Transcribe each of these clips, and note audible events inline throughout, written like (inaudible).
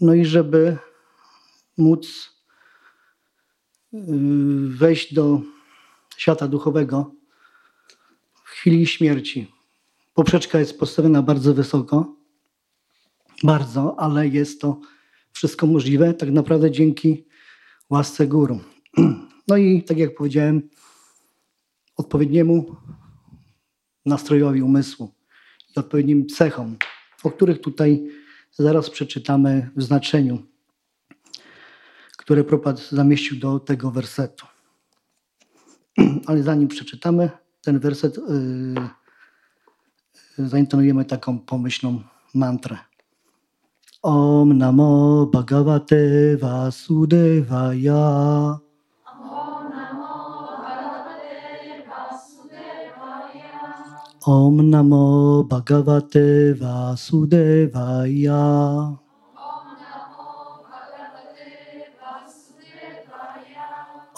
No i żeby móc y, wejść do świata duchowego w chwili śmierci. Poprzeczka jest postawiona bardzo wysoko, bardzo, ale jest to wszystko możliwe tak naprawdę dzięki łasce guru. No i tak jak powiedziałem, odpowiedniemu nastrojowi umysłu i odpowiednim cechom, o których tutaj zaraz przeczytamy w znaczeniu, które Propad zamieścił do tego wersetu. (clears throat) Ale zanim przeczytamy ten werset, yy, zaintonujemy taką pomyślną mantrę. Om Namo Bhagavate Vasudevaya. Om Namo Bhagavate Vasudevaya.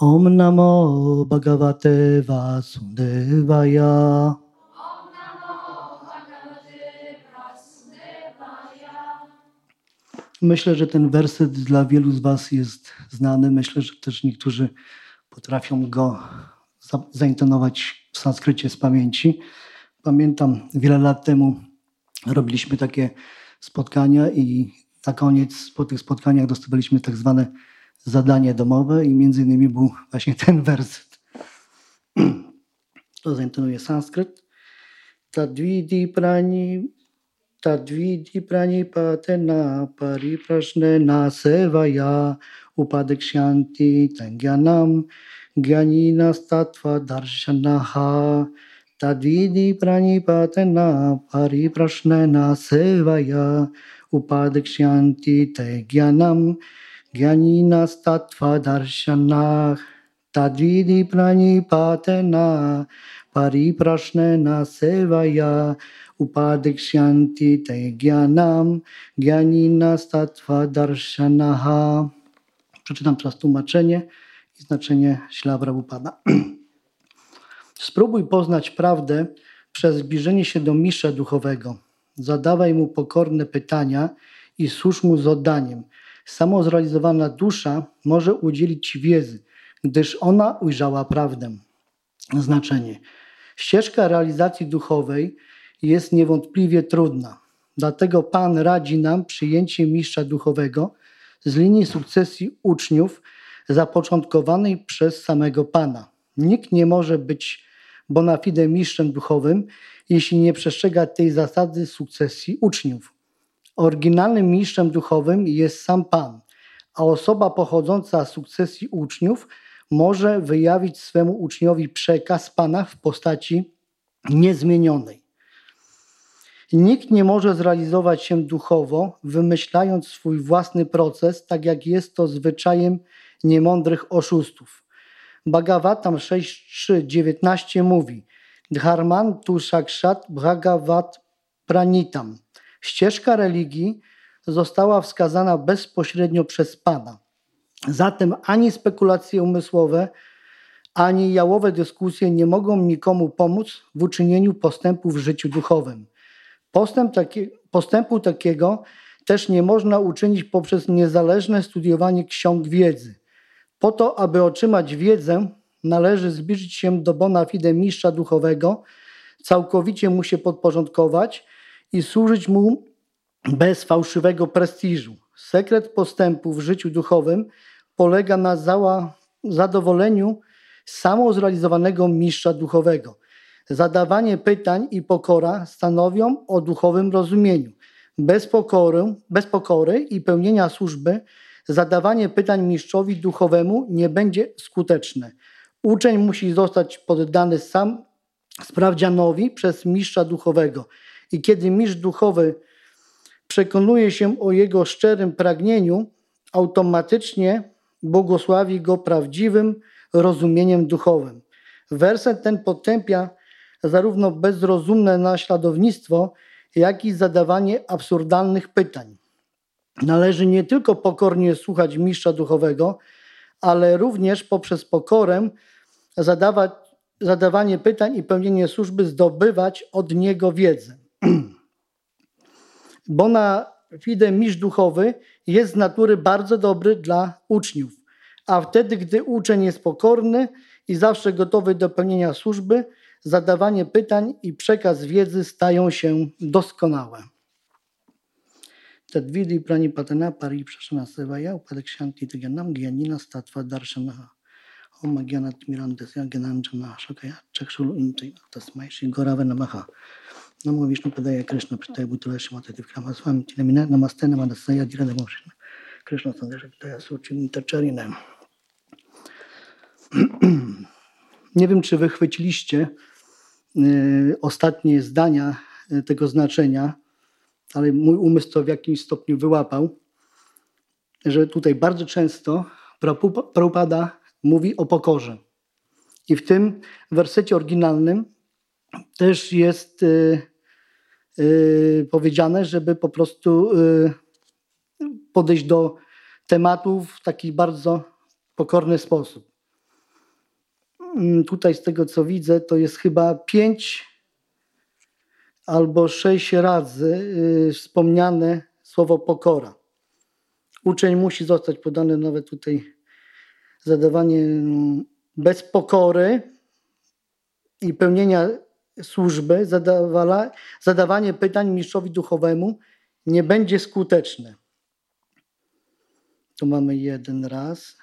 Om Namo Bhagavate Vasudevaya. Myślę, że ten werset dla wielu z Was jest znany. Myślę, że też niektórzy potrafią go zaintonować w sanskrycie z pamięci. Pamiętam wiele lat temu robiliśmy takie spotkania i na koniec po tych spotkaniach dostawaliśmy tak zwane zadanie domowe i między innymi był właśnie ten (laughs) werset. To zaintonuje sanskryt. Tadvidi prani tadvidi prani patena pariprashnena sevaya upadekshanti tangyanam gyaninas darshanaha Tadvidi pranipatena pariprashnena sevaya upadekshanti te jnanam jnaninas tattva darshanah. Tadvidi pranipatena pariprashnena sevaya upadekshanti te jnanam jnaninas tattva darshanaha. Przeczytam teraz tłumaczenie i znaczenie ślabra upada. (clears throat) Spróbuj poznać prawdę przez zbliżenie się do mistrza duchowego. Zadawaj mu pokorne pytania i służ mu z oddaniem. Samozrealizowana dusza może udzielić ci wiedzy, gdyż ona ujrzała prawdę. Znaczenie. Ścieżka realizacji duchowej jest niewątpliwie trudna. Dlatego Pan radzi nam przyjęcie mistrza duchowego z linii sukcesji uczniów zapoczątkowanej przez samego Pana. Nikt nie może być bona fide mistrzem duchowym, jeśli nie przestrzega tej zasady sukcesji uczniów. Oryginalnym mistrzem duchowym jest sam Pan, a osoba pochodząca z sukcesji uczniów może wyjawić swemu uczniowi przekaz Pana w postaci niezmienionej. Nikt nie może zrealizować się duchowo, wymyślając swój własny proces, tak jak jest to zwyczajem niemądrych oszustów. Bhagavatam 6.3.19 mówi Dharman tu sakshat bhagavat pranitam. Ścieżka religii została wskazana bezpośrednio przez Pana. Zatem ani spekulacje umysłowe, ani jałowe dyskusje nie mogą nikomu pomóc w uczynieniu postępu w życiu duchowym. Postęp taki, postępu takiego też nie można uczynić poprzez niezależne studiowanie ksiąg wiedzy. Po to, aby otrzymać wiedzę, należy zbliżyć się do bona fide mistrza duchowego, całkowicie mu się podporządkować i służyć mu bez fałszywego prestiżu. Sekret postępu w życiu duchowym polega na zadowoleniu samozrealizowanego mistrza duchowego. Zadawanie pytań i pokora stanowią o duchowym rozumieniu. Bez pokory, bez pokory i pełnienia służby zadawanie pytań mistrzowi duchowemu nie będzie skuteczne. Uczeń musi zostać poddany sam sprawdzianowi przez mistrza duchowego. I kiedy mistrz duchowy przekonuje się o jego szczerym pragnieniu, automatycznie błogosławi go prawdziwym rozumieniem duchowym. Werset ten potępia zarówno bezrozumne naśladownictwo, jak i zadawanie absurdalnych pytań. Należy nie tylko pokornie słuchać mistrza duchowego, ale również poprzez pokorę zadawać, zadawanie pytań i pełnienie służby zdobywać od niego wiedzę. (clears throat) Bona Fide mistrz duchowy jest z natury bardzo dobry dla uczniów, a wtedy, gdy uczeń jest pokorny i zawsze gotowy do pełnienia służby, zadawanie pytań i przekaz wiedzy stają się doskonałe. Tadvidi pranipatana paripshasana sevaya upadak shanti tiganam gyanina statva darshana om gyanat mirandasya gyananjana shakaya chakshul unti tasmai shri gorava namaha नमो विष्णु पदय कृष्ण प्रत्यय भूतल श्रीमती विक्रम स्वामी चिन्ह नमस्ते नमस्ते धीरे नमो कृष्ण संदेश सूचिंतczarina. (clears throat) Nie wiem, czy wychwyciliście y, ostatnie zdania y, tego znaczenia, ale mój umysł to w jakimś stopniu wyłapał, że tutaj bardzo często Prabhupada mówi o pokorze. I w tym wersecie oryginalnym też jest y, y, powiedziane, żeby po prostu y, podejść do tematu w taki bardzo pokorny sposób. Mm, tutaj z tego co widzę, to jest chyba pięć albo sześć razy wspomniane słowo pokora. Uczeń musi zostać podany nawet tutaj zadawanie mm, bez pokory i pełnienia służby, zadawanie pytań mistrzowi duchowemu nie będzie skuteczne. Tu mamy jeden raz.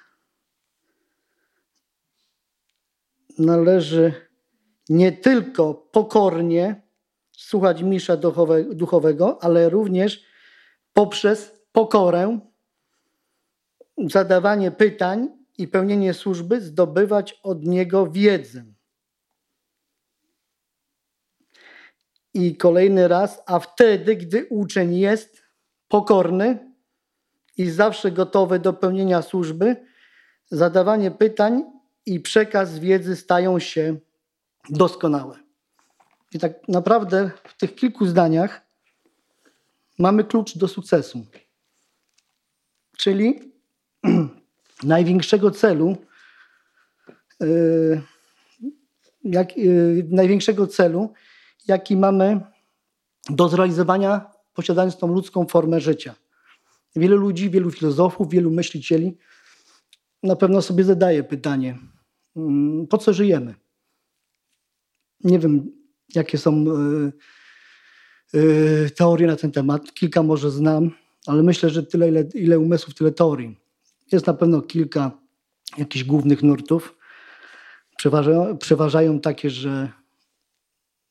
Należy nie tylko pokornie słuchać mistrza duchowego, ale również poprzez pokorę, zadawanie pytań i pełnienie służby zdobywać od niego wiedzę. I kolejny raz, a wtedy, gdy uczeń jest pokorny i zawsze gotowy do pełnienia służby, zadawanie pytań i przekaz wiedzy stają się doskonałe. I tak naprawdę w tych kilku zdaniach mamy klucz do sukcesu. Czyli (clears throat) największego celu, yy, jak, yy, największego celu, jaki mamy do zrealizowania, posiadając tą ludzką formę życia. Wielu ludzi, wielu filozofów, wielu myślicieli na pewno sobie zadaje pytanie, mm, po co żyjemy? Nie wiem, jakie są y, y, teorie na ten temat. Kilka może znam, ale myślę, że tyle, ile, ile umysłów, tyle teorii. Jest na pewno kilka jakichś głównych nurtów. Przeważają, przeważają takie, że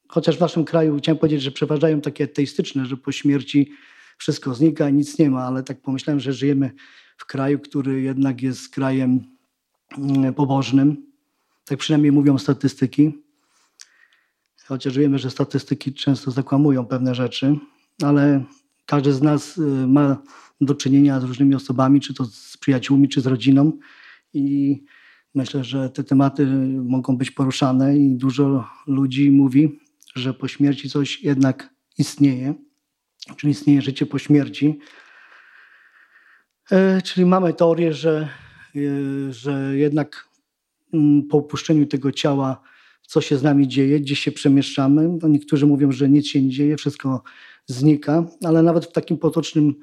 chociaż w naszym kraju chciałem powiedzieć, że przeważają takie ateistyczne, że po śmierci wszystko znika i nic nie ma, ale tak pomyślałem, że żyjemy w kraju, który jednak jest krajem mm, pobożnym. Tak przynajmniej mówią statystyki. Chociaż wiemy, że statystyki często zakłamują pewne rzeczy, ale każdy z nas y, ma do czynienia z różnymi osobami, czy to z przyjaciółmi, czy z rodziną. I myślę, że te tematy mogą być poruszane i dużo ludzi mówi, że po śmierci coś jednak istnieje, czyli istnieje życie po śmierci. E, czyli mamy teorię, że, e, że jednak mm, po opuszczeniu tego ciała co się z nami dzieje, gdzie się przemieszczamy. No niektórzy mówią, że nic się nie dzieje, wszystko znika, ale nawet w takim potocznym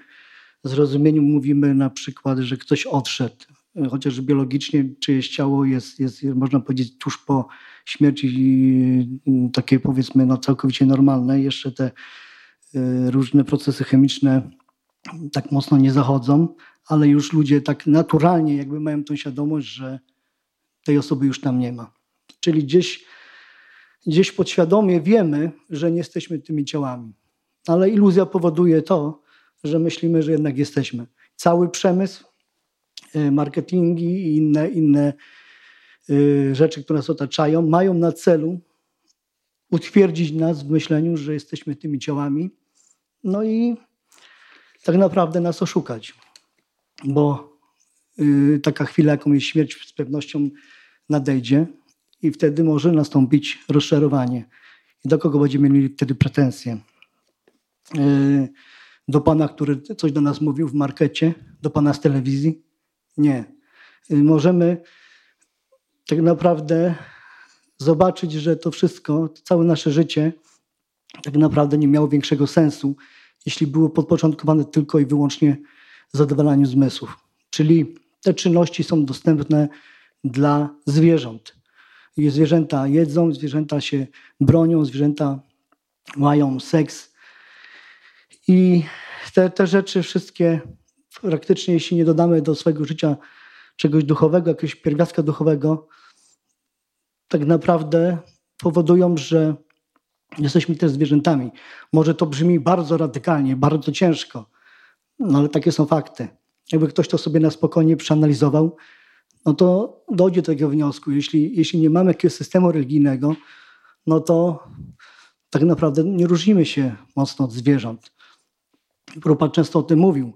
zrozumieniu mówimy na przykład, że ktoś odszedł, chociaż biologicznie czyjeś ciało jest, jest można powiedzieć, tuż po śmierci takiej powiedzmy no, całkowicie normalnej. Jeszcze te y, różne procesy chemiczne tak mocno nie zachodzą, ale już ludzie tak naturalnie jakby mają tą świadomość, że tej osoby już tam nie ma. Czyli gdzieś, gdzieś podświadomie wiemy, że nie jesteśmy tymi ciałami. Ale iluzja powoduje to, że myślimy, że jednak jesteśmy. Cały przemysł, y, marketingi i inne, inne y, rzeczy, które nas otaczają, mają na celu utwierdzić nas w myśleniu, że jesteśmy tymi ciałami, no i tak naprawdę nas oszukać. Bo y, taka chwila, jaką jest śmierć, z pewnością nadejdzie i wtedy może nastąpić rozczarowanie. I do kogo będziemy mieli wtedy pretensje? do pana, który coś do nas mówił w markecie, do pana z telewizji? Nie. Możemy tak naprawdę zobaczyć, że to wszystko, to całe nasze życie tak naprawdę nie miało większego sensu jeśli były podporządkowane tylko i wyłącznie zadowalaniu zmysłów. Czyli te czynności są dostępne dla zwierząt. Zwierzęta jedzą, zwierzęta się bronią, zwierzęta mają seks. I te, te rzeczy wszystkie praktycznie, jeśli nie dodamy do swojego życia czegoś duchowego, jakiegoś pierwiastka duchowego, tak naprawdę powodują, że jesteśmy też zwierzętami. Może to brzmi bardzo radykalnie, bardzo ciężko, no ale takie są fakty. Jakby ktoś to sobie na spokojnie przeanalizował, no to dojdzie do takiego wniosku. Jeśli, jeśli nie mamy jakiegoś systemu religijnego, no to tak naprawdę nie różnimy się mocno od zwierząt. Prabhupada często o tym mówił.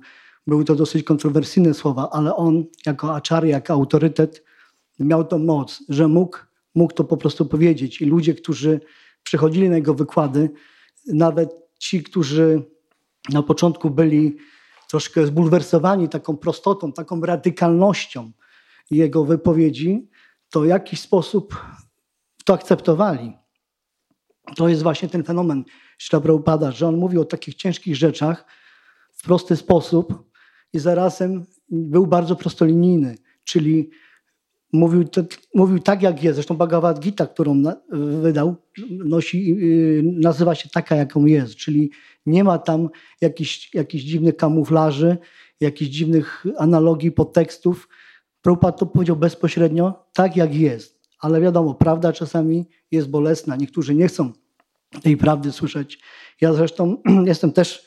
Były to dosyć kontrowersyjne słowa, ale on jako aczary, jako autorytet miał tą moc, że mógł, mógł to po prostu powiedzieć. I ludzie, którzy przychodzili na jego wykłady, nawet ci, którzy na początku byli troszkę zbulwersowani taką prostotą, taką radykalnością jego wypowiedzi, to w jakiś sposób to akceptowali. To jest właśnie ten fenomen Śla upada, że on mówi o takich ciężkich rzeczach w prosty sposób i zarazem był bardzo prostolinijny, czyli mówił, to, mówił tak, jak jest. Zresztą Bhagavad Gita, którą na, wydał, nosi, yy, nazywa się taka, jaką jest, czyli nie ma tam jakichś, jakichś dziwnych kamuflaży, jakichś dziwnych analogii, podtekstów. Prabhupada to powiedział bezpośrednio, tak jak jest. Ale wiadomo, prawda czasami jest bolesna. Niektórzy nie chcą tej prawdy słyszeć. Ja zresztą (clears throat) jestem też,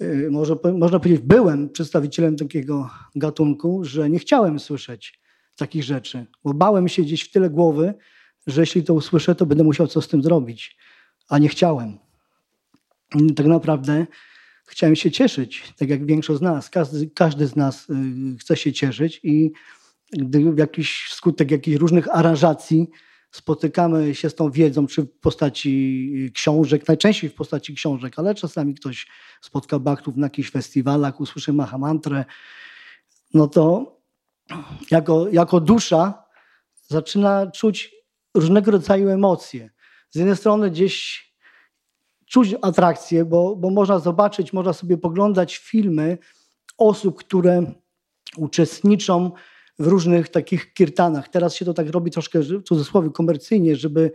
yy, może, można powiedzieć, byłem przedstawicielem takiego gatunku, że nie chciałem słyszeć takich rzeczy, bo bałem się gdzieś w tyle głowy, że jeśli to usłyszę, to będę musiał coś z tym zrobić, a nie chciałem. Tak naprawdę chciałem się cieszyć, tak jak większość z nas. Każdy, każdy z nas y, chce się cieszyć i gdy w jakiś skutek jakichś różnych aranżacji spotykamy się z tą wiedzą, czy w postaci książek, najczęściej w postaci książek, ale czasami ktoś spotka baktów na jakichś festiwalach, usłyszy mahamantrę, no to jako, jako dusza zaczyna czuć różnego rodzaju emocje. Z jednej strony gdzieś czuć atrakcję, bo, bo można zobaczyć, można sobie poglądać filmy osób, które uczestniczą w różnych takich kirtanach. Teraz się to tak robi troszkę w cudzysłowie komercyjnie, żeby,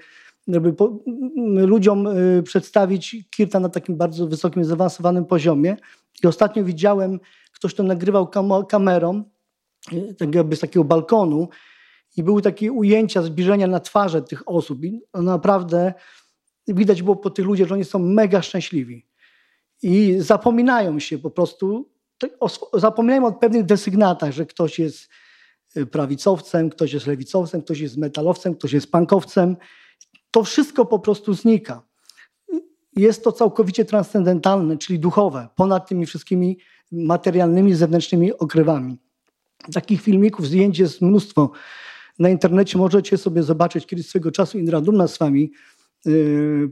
żeby po, ludziom y, przedstawić kirtan na takim bardzo wysokim, zaawansowanym poziomie. I ostatnio widziałem, ktoś to nagrywał kamerą, y, tak jakby z takiego balkonu i były takie ujęcia, zbliżenia na twarze tych osób. I naprawdę widać było po tych ludziach, że oni są mega szczęśliwi. I zapominają się po prostu, zapominają o pewnych desygnatach, że ktoś jest y, prawicowcem, ktoś jest lewicowcem, ktoś jest metalowcem, ktoś jest punkowcem. To wszystko po prostu znika. Jest to całkowicie transcendentalne, czyli duchowe, ponad tymi wszystkimi materialnymi, zewnętrznymi okrywami. Takich filmików, zdjęć jest mnóstwo. Na internecie możecie sobie zobaczyć kiedyś swego czasu Indra Dumna z wami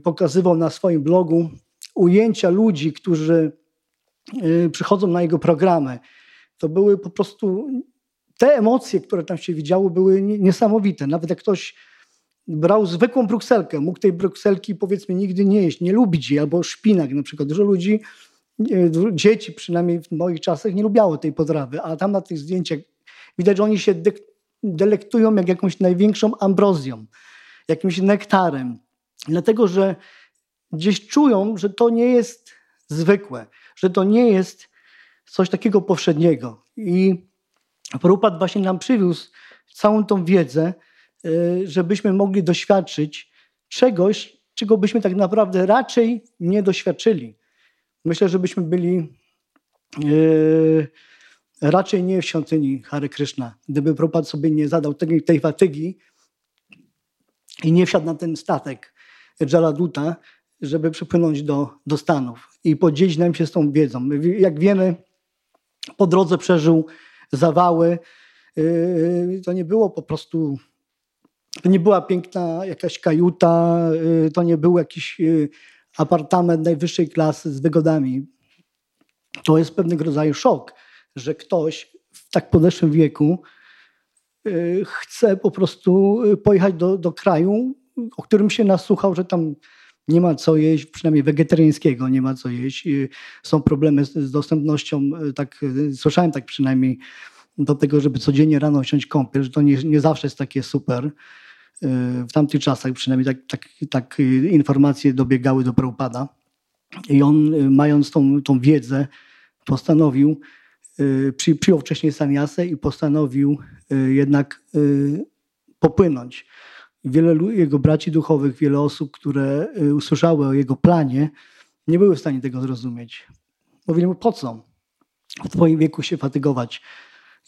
pokazywał na swoim blogu ujęcia ludzi, którzy y, przychodzą na jego programy. To były po prostu te emocje, które tam się widziały, były niesamowite. Nawet jak ktoś brał zwykłą brukselkę, mógł tej brukselki powiedzmy nigdy nie jeść, nie lubić jej, albo szpinak na przykład. Dużo ludzi, y, dzieci przynajmniej w moich czasach nie lubiało tej potrawy, a tam na tych zdjęciach widać, że oni się delektują jak jakąś największą ambrozją, jakimś nektarem. Dlatego, że gdzieś czują, że to nie jest zwykłe, że to nie jest coś takiego powszedniego. I Prabhupada właśnie nam przywiózł całą tą wiedzę, y, żebyśmy mogli doświadczyć czegoś, czego byśmy tak naprawdę raczej nie doświadczyli. Myślę, że byśmy byli yy, raczej nie w świątyni Hare Krishna, gdyby Prabhupada sobie nie zadał tej, tej fatygi i nie wsiadł na ten statek Jaladuta, żeby przypłynąć do, do Stanów i podzielić nam się z tą wiedzą. Jak wiemy, po drodze przeżył zawały. Yy, to nie było po prostu, to nie była piękna jakaś kajuta, yy, to nie był jakiś yy, apartament najwyższej klasy z wygodami. To jest pewnego rodzaju szok, że ktoś w tak podeszłym wieku chce po prostu pojechać do, do kraju, o którym się nasłuchał, że tam nie ma co jeść, przynajmniej wegetariańskiego nie ma co jeść. Są problemy z, dostępnością, tak słyszałem tak przynajmniej, do tego, żeby codziennie rano wziąć kąpiel, że to nie, nie zawsze jest takie super. W tamtych czasach przynajmniej tak, tak, tak informacje dobiegały do Prabhupada. I on, mając tą, tą wiedzę, postanowił, przy, przyjął wcześniej saniasę i postanowił jednak popłynąć. Wiele jego braci duchowych, wiele osób, które y, usłyszały o jego planie, nie były w stanie tego zrozumieć. Mówili mu, po co w twoim wieku się fatygować?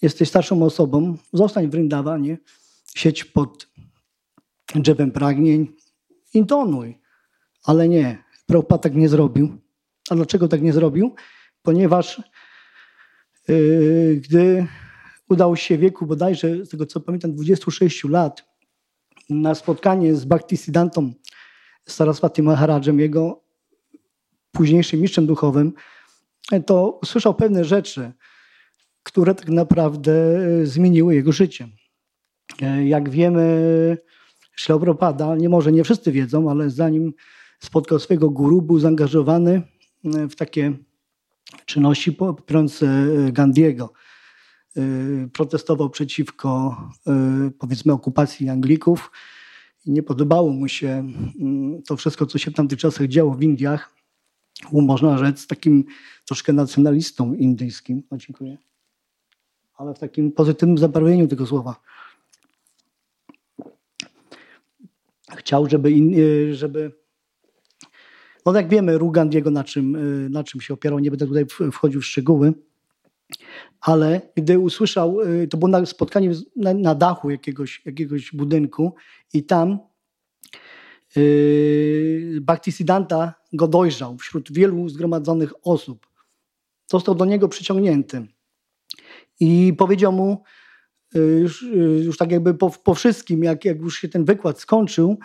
Jesteś starszą osobą, zostań w Vrindawanie, siedź pod drzewem pragnień, intonuj. Ale nie, Prabhupada tak nie zrobił. A dlaczego tak nie zrobił? Ponieważ yy, gdy udało się wieku bodajże, z tego co pamiętam, 26 lat, na spotkanie z Bhaktisiddhantą Saraswati Maharadżem, jego późniejszym mistrzem duchowym, to usłyszał pewne rzeczy, które tak naprawdę e, zmieniły jego życie. E, jak wiemy, Ślaupropada, nie może nie wszyscy wiedzą, ale zanim spotkał swojego guru, był zaangażowany e, w takie czynności popierające Gandiego. Y, protestował przeciwko y, powiedzmy okupacji Anglików. Nie podobało mu się mm, to wszystko, co się w tamtych czasach działo w Indiach. Był, można rzec, takim troszkę nacjonalistą indyjskim. O, dziękuję. Ale w takim pozytywnym zabarwieniu tego słowa. Chciał, żeby, y, żeby no jak wiemy, Rugandiego na czym, na czym się opierał, nie będę tutaj wchodził w szczegóły ale gdy usłyszał, y, to było na spotkanie na, na dachu jakiegoś, jakiegoś budynku i tam yy, Bhaktisiddhanta go dojrzał wśród wielu zgromadzonych osób. Został do niego przyciągnięty i powiedział mu, y, już, y, już tak jakby po, po wszystkim, jak, jak już się ten wykład skończył,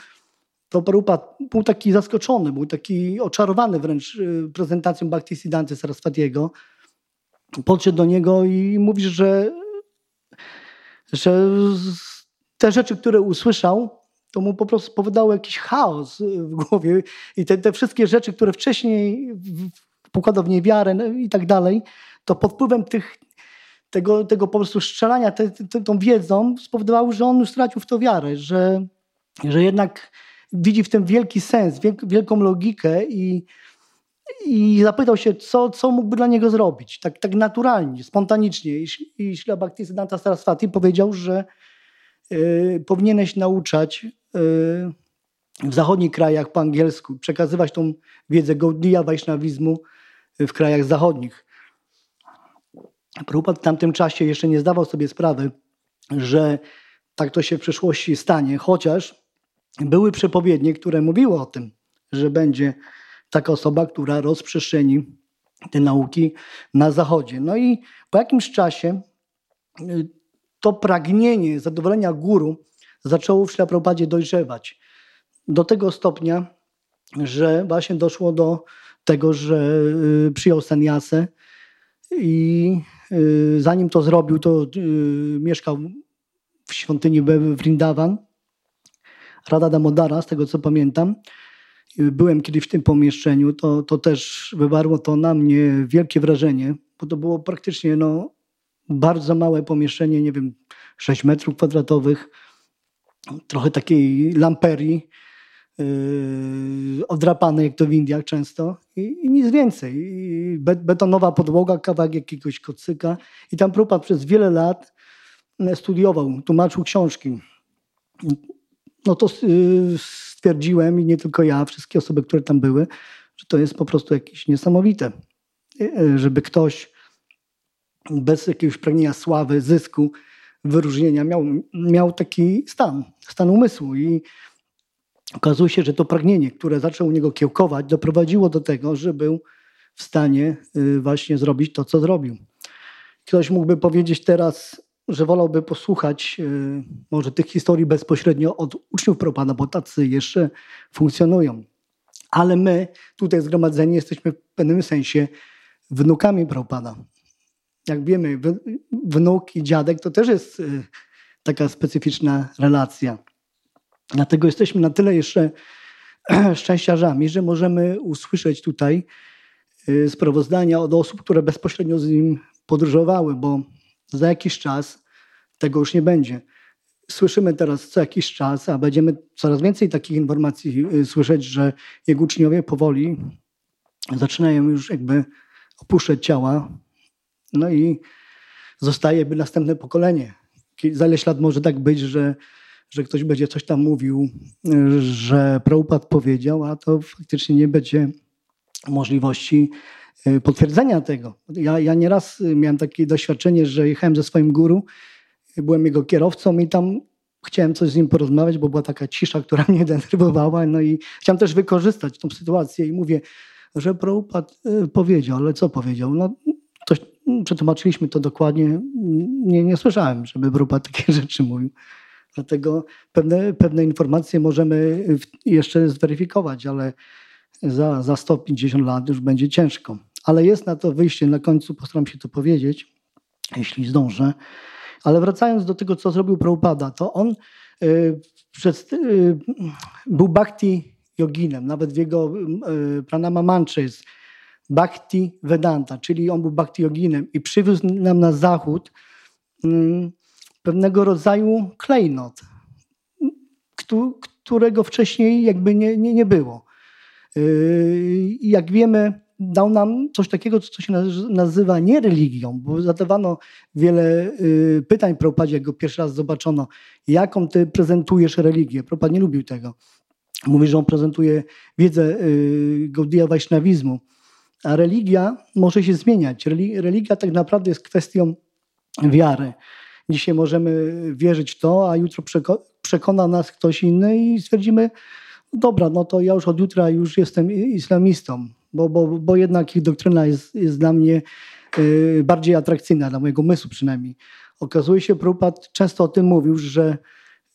to Prabhupada był taki zaskoczony, był taki oczarowany wręcz prezentacją Bhaktisiddhanty Saraswatiego, podszedł do niego i mówi, że, że te rzeczy, które usłyszał, to mu po prostu powodowało jakiś chaos w głowie i te, te wszystkie rzeczy, które wcześniej pokładał w nie wiarę no i tak dalej, to pod wpływem tych, tego, tego po prostu strzelania te, te, tą wiedzą spowodowało, że on już stracił w to wiarę, że, że jednak widzi w tym wielki sens, wielką logikę i, i zapytał się, co, co mógłby dla niego zrobić. Tak, tak naturalnie, spontanicznie. I, i Śla Bhaktisiddhanta Saraswati powiedział, że y, powinieneś nauczać y, w zachodnich krajach po angielsku, przekazywać tą wiedzę Gaudiya Vaishnavizmu w krajach zachodnich. Prabhupada w tamtym czasie jeszcze nie zdawał sobie sprawy, że tak to się w przyszłości stanie, chociaż były przepowiednie, które mówiły o tym, że będzie taka osoba, która rozprzestrzeni te nauki na Zachodzie. No i po jakimś czasie y, to pragnienie zadowolenia guru zaczęło w Szlapropadzie dojrzewać. Do tego stopnia, że właśnie doszło do tego, że y, przyjął saniasę i y, zanim to zrobił, to mieszkał w świątyni Vrindavan. Rada Damodara, z tego co pamiętam byłem kiedyś w tym pomieszczeniu, to, to też wywarło to na mnie wielkie wrażenie, bo to było praktycznie no, bardzo małe pomieszczenie, nie wiem, 6 metrów kwadratowych, trochę takiej lamperii, yy, odrapanej jak to w Indiach często i, i nic więcej. I betonowa podłoga, kawałek jakiegoś kocyka i tam Prupat przez wiele lat studiował, tłumaczył książki. No to yy, stwierdziłem, i nie tylko ja, wszystkie osoby, które tam były, że to jest po prostu jakieś niesamowite, e, żeby ktoś bez jakiegoś pragnienia sławy, zysku, wyróżnienia miał, miał taki stan, stan umysłu. I okazuje się, że to pragnienie, które zaczęło u niego kiełkować, doprowadziło do tego, że był w stanie y, właśnie zrobić to, co zrobił. Ktoś mógłby powiedzieć teraz, że wolałby posłuchać y, może tych historii bezpośrednio od uczniów Propana, bo tacy jeszcze funkcjonują. Ale my tutaj zgromadzeni jesteśmy w pewnym sensie wnukami Propana. Jak wiemy, wnuk i dziadek to też jest y, taka specyficzna relacja. Dlatego jesteśmy na tyle jeszcze (clears throat) szczęściarzami, że możemy usłyszeć tutaj y, sprawozdania od osób, które bezpośrednio z nim podróżowały, bo za jakiś czas tego już nie będzie. Słyszymy teraz co jakiś czas, a będziemy coraz więcej takich informacji y, słyszeć, że jego uczniowie powoli zaczynają już jakby opuszczać ciała. No i zostaje jakby następne pokolenie. Za ile lat może tak być, że, że ktoś będzie coś tam mówił, że Prabhupada powiedział, a to faktycznie nie będzie możliwości potwierdzenia tego. Ja, ja nieraz miałem takie doświadczenie, że jechałem ze swoim guru, byłem jego kierowcą i tam chciałem coś z nim porozmawiać, bo była taka cisza, która (laughs) mnie denerwowała. No i chciałem też wykorzystać tą sytuację i mówię, że Prabhupada y, powiedział, ale co powiedział? No, to, przetłumaczyliśmy to dokładnie. Nie, nie słyszałem, żeby Prabhupada takie (laughs) rzeczy mówił. Dlatego pewne, pewne informacje możemy jeszcze zweryfikować, ale za, za 150 lat już będzie ciężko. Ale jest na to wyjście. Na końcu postaram się to powiedzieć, jeśli zdążę. Ale wracając do tego, co zrobił Prabhupada, to on y, przed, y, był bhakti joginem. Nawet w jego y, pranama mantrze jest bhakti vedanta, czyli on był bhakti joginem i przywiózł nam na zachód mm, pewnego rodzaju klejnot, którego wcześniej jakby nie, nie, nie było. Jak wiemy, dał nam coś takiego, co się nazywa nie religią, bo zadawano wiele y, pytań Prabhupadzie, jak go pierwszy raz zobaczono. Jaką ty prezentujesz religię? Prabhupada nie lubił tego. Mówi, że on prezentuje wiedzę y, Gaudiya Vaishnavizmu. A religia może się zmieniać. Religia tak naprawdę jest kwestią wiary. Dzisiaj możemy wierzyć w to, a jutro przekona nas ktoś inny i stwierdzimy, dobra, no to ja już od jutra już jestem islamistą bo, bo, bo jednak ich doktryna jest, jest dla mnie y, bardziej atrakcyjna, dla mojego umysłu przynajmniej. Okazuje się, Prabhupada często o tym mówił, że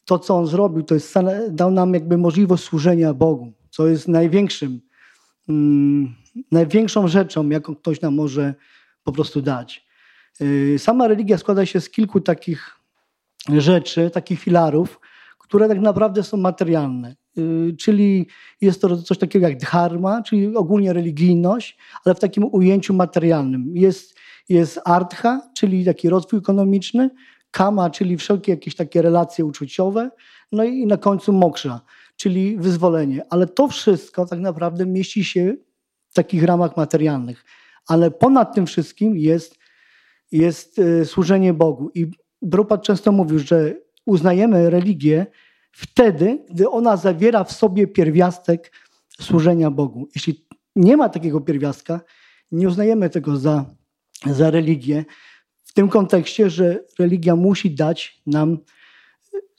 to, co on zrobił, to jest, dał nam jakby możliwość służenia Bogu, co jest największym, mm, największą rzeczą, jaką ktoś nam może po prostu dać. Y, sama religia składa się z kilku takich rzeczy, takich filarów, które tak naprawdę są materialne. Y, czyli jest to coś takiego jak dharma, czyli ogólnie religijność, ale w takim ujęciu materialnym. Jest, jest artha, czyli taki rozwój ekonomiczny, kama, czyli wszelkie jakieś takie relacje uczuciowe, no i na końcu moksha, czyli wyzwolenie. Ale to wszystko tak naprawdę mieści się w takich ramach materialnych. Ale ponad tym wszystkim jest, jest y, służenie Bogu. I Prabhupada często mówił, że uznajemy religię wtedy, gdy ona zawiera w sobie pierwiastek służenia Bogu. Jeśli nie ma takiego pierwiastka, nie uznajemy tego za, za religię, w tym kontekście, że religia musi dać nam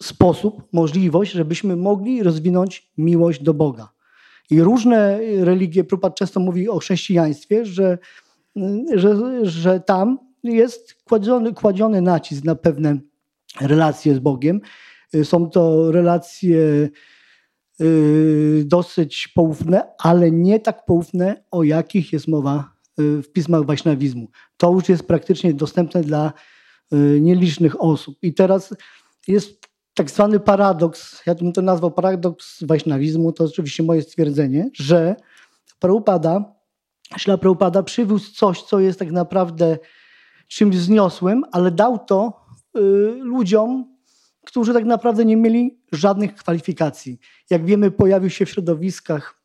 sposób, możliwość, żebyśmy mogli rozwinąć miłość do Boga. I różne religie, Prabhupada często mówi o chrześcijaństwie, że, że, że tam jest kładziony, kładziony nacisk na pewne relacje z Bogiem są to relacje y, dosyć poufne, ale nie tak poufne, o jakich jest mowa y, w pismach Wajsznawizmu. To już jest praktycznie dostępne dla y, nielicznych osób. I teraz jest tak zwany paradoks, ja bym to nazwał paradoks Wajsznawizmu, to oczywiście moje stwierdzenie, że Prabhupada, Śla Prabhupada przywiózł coś, co jest tak naprawdę czymś wzniosłym, ale dał to ludziom, którzy tak naprawdę nie mieli żadnych kwalifikacji. Jak wiemy, pojawił się w środowiskach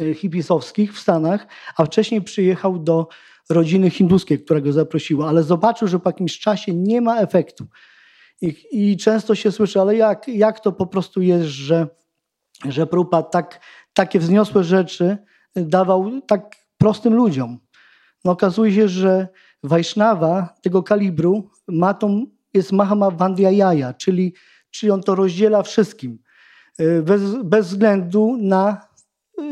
e, hipisowskich w Stanach, a wcześniej przyjechał do rodziny hinduskiej, która go zaprosiła, ale zobaczył, że po jakimś czasie nie ma efektu. I, i często się słyszy, ale jak, jak to po prostu jest, że, że Prabhupada tak, takie wzniosłe rzeczy dawał tak prostym ludziom. No okazuje się, że Wajsznawa tego kalibru ma tą jest Mahama Vandhyayaya, czyli, czyli on to rozdziela wszystkim, y, bez, bez względu na, y,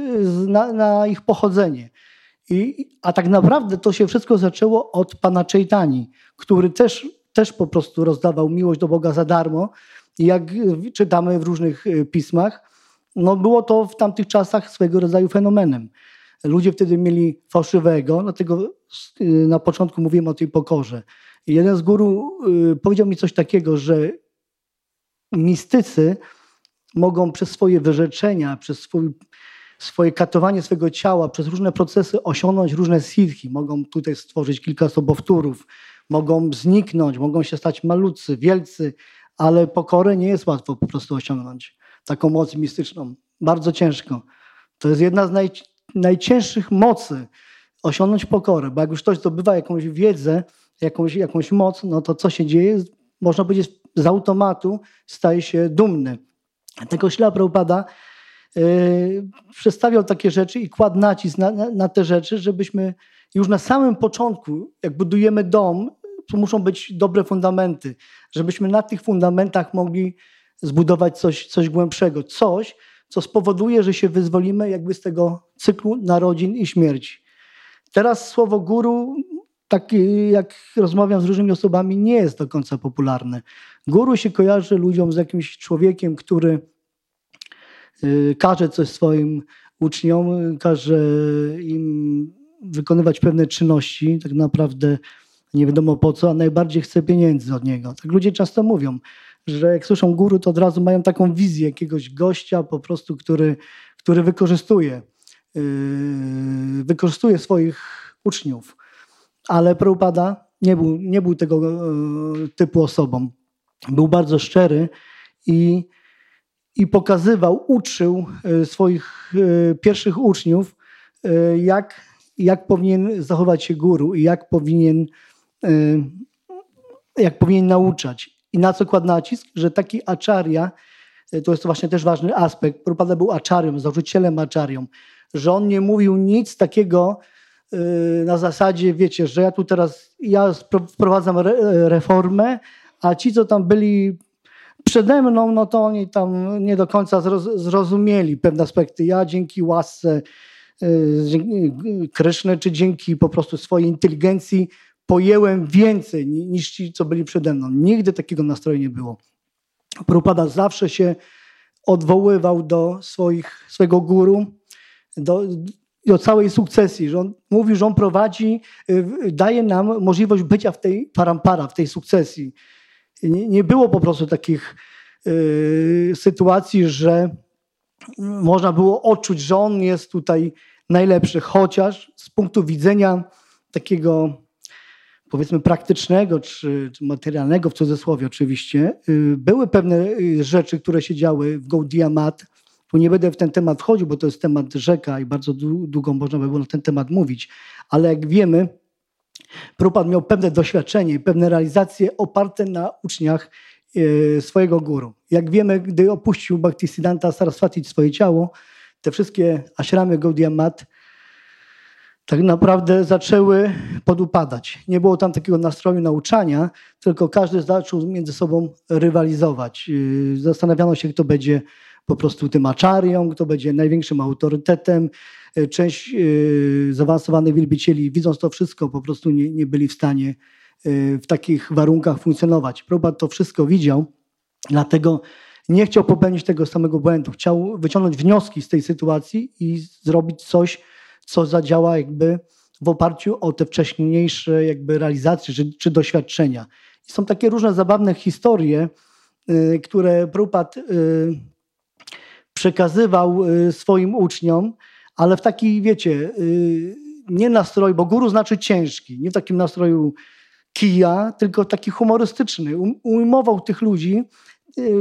na, na, ich pochodzenie. I, a tak naprawdę to się wszystko zaczęło od pana Chaitani, który też, też po prostu rozdawał miłość do Boga za darmo. Jak czytamy w różnych y, pismach, no było to w tamtych czasach swego rodzaju fenomenem. Ludzie wtedy mieli fałszywego, dlatego na początku mówiłem o tej pokorze. Jeden z guru y, powiedział mi coś takiego, że mistycy mogą przez swoje wyrzeczenia, przez swój, swoje katowanie swojego ciała, przez różne procesy osiągnąć różne siddhi. Mogą tutaj stworzyć kilka sobowtórów, mogą zniknąć, mogą się stać malutcy, wielcy, ale pokorę nie jest łatwo po prostu osiągnąć. Taką moc mistyczną. Bardzo ciężko. To jest jedna z naj, najcięższych mocy osiągnąć pokorę, bo jak już ktoś zdobywa jakąś wiedzę, jakąś, jakąś moc, no to co się dzieje? Można powiedzieć, z automatu staje się dumny. Tego Śla Prabhupada yy, przedstawiał takie rzeczy i kładł nacisk na, na, na te rzeczy, żebyśmy już na samym początku, jak budujemy dom, to muszą być dobre fundamenty, żebyśmy na tych fundamentach mogli zbudować coś, coś głębszego, coś, co spowoduje, że się wyzwolimy jakby z tego cyklu narodzin i śmierci. Teraz słowo guru, tak jak rozmawiam z różnymi osobami, nie jest do końca popularne. Guru się kojarzy ludziom z jakimś człowiekiem, który y, każe coś swoim uczniom, każe im wykonywać pewne czynności, tak naprawdę nie wiadomo po co, a najbardziej chce pieniędzy od niego. Tak ludzie często mówią, że jak słyszą guru, to od razu mają taką wizję jakiegoś gościa po prostu, który, który wykorzystuje, yy, wykorzystuje swoich uczniów. Ale Prabhupada nie był, nie był tego yy, typu osobą. Był bardzo szczery i, i pokazywał, uczył yy, swoich yy, pierwszych uczniów, jak, jak powinien zachować się guru i jak powinien jak powinien nauczać. I na co kładł nacisk? Że taki aczaria, y, to jest to właśnie też ważny aspekt, Prabhupada był aczarią, założycielem aczarią, że on nie mówił nic takiego na zasadzie, wiecie, że ja tu teraz, ja wprowadzam reformę, a ci, co tam byli przede mną, no to oni tam nie do końca zrozumieli pewne aspekty. Ja dzięki łasce Kryszny, czy dzięki po prostu swojej inteligencji pojęłem więcej niż ci, co byli przede mną. Nigdy takiego nastroju nie było. Prabhupada zawsze się odwoływał do swoich, swojego guru, do, do całej sukcesji, że on mówi, że on prowadzi, y, daje nam możliwość bycia w tej parampara, w tej sukcesji. Nie, nie było po prostu takich y, sytuacji, że można było odczuć, że on jest tutaj najlepszy, chociaż z punktu widzenia takiego powiedzmy praktycznego czy, czy, materialnego w cudzysłowie oczywiście, y, były pewne rzeczy, które się działy w Gaudia Mat, bo nie będę w ten temat wchodził, bo to jest temat rzeka i bardzo długo można by było na ten temat mówić, ale jak wiemy, Prabhupada miał pewne doświadczenie i pewne realizacje oparte na uczniach y, swojego guru. Jak wiemy, gdy opuścił Bhaktisiddhanta Saraswati swoje ciało, te wszystkie ashramy Gaudiya Mat tak naprawdę zaczęły podupadać. Nie było tam takiego nastroju nauczania, tylko każdy zaczął między sobą rywalizować. Yy, zastanawiano się, kto będzie po prostu tym aczarią, kto będzie największym autorytetem. Yy, część yy, zaawansowanych wielbicieli, widząc to wszystko, po prostu nie, nie byli w stanie w takich warunkach funkcjonować. Probat to wszystko widział, dlatego nie chciał popełnić tego samego błędu. Chciał wyciągnąć wnioski z tej sytuacji i zrobić coś, co zadziała jakby w oparciu o te wcześniejsze jakby realizacje czy, czy doświadczenia. Są takie różne zabawne historie, które Prupad y, przekazywał y, swoim uczniom, ale w taki, wiecie, nie nastroju, bo guru znaczy ciężki, nie w takim nastroju kija, tylko taki humorystyczny. Um, ujmował tych ludzi,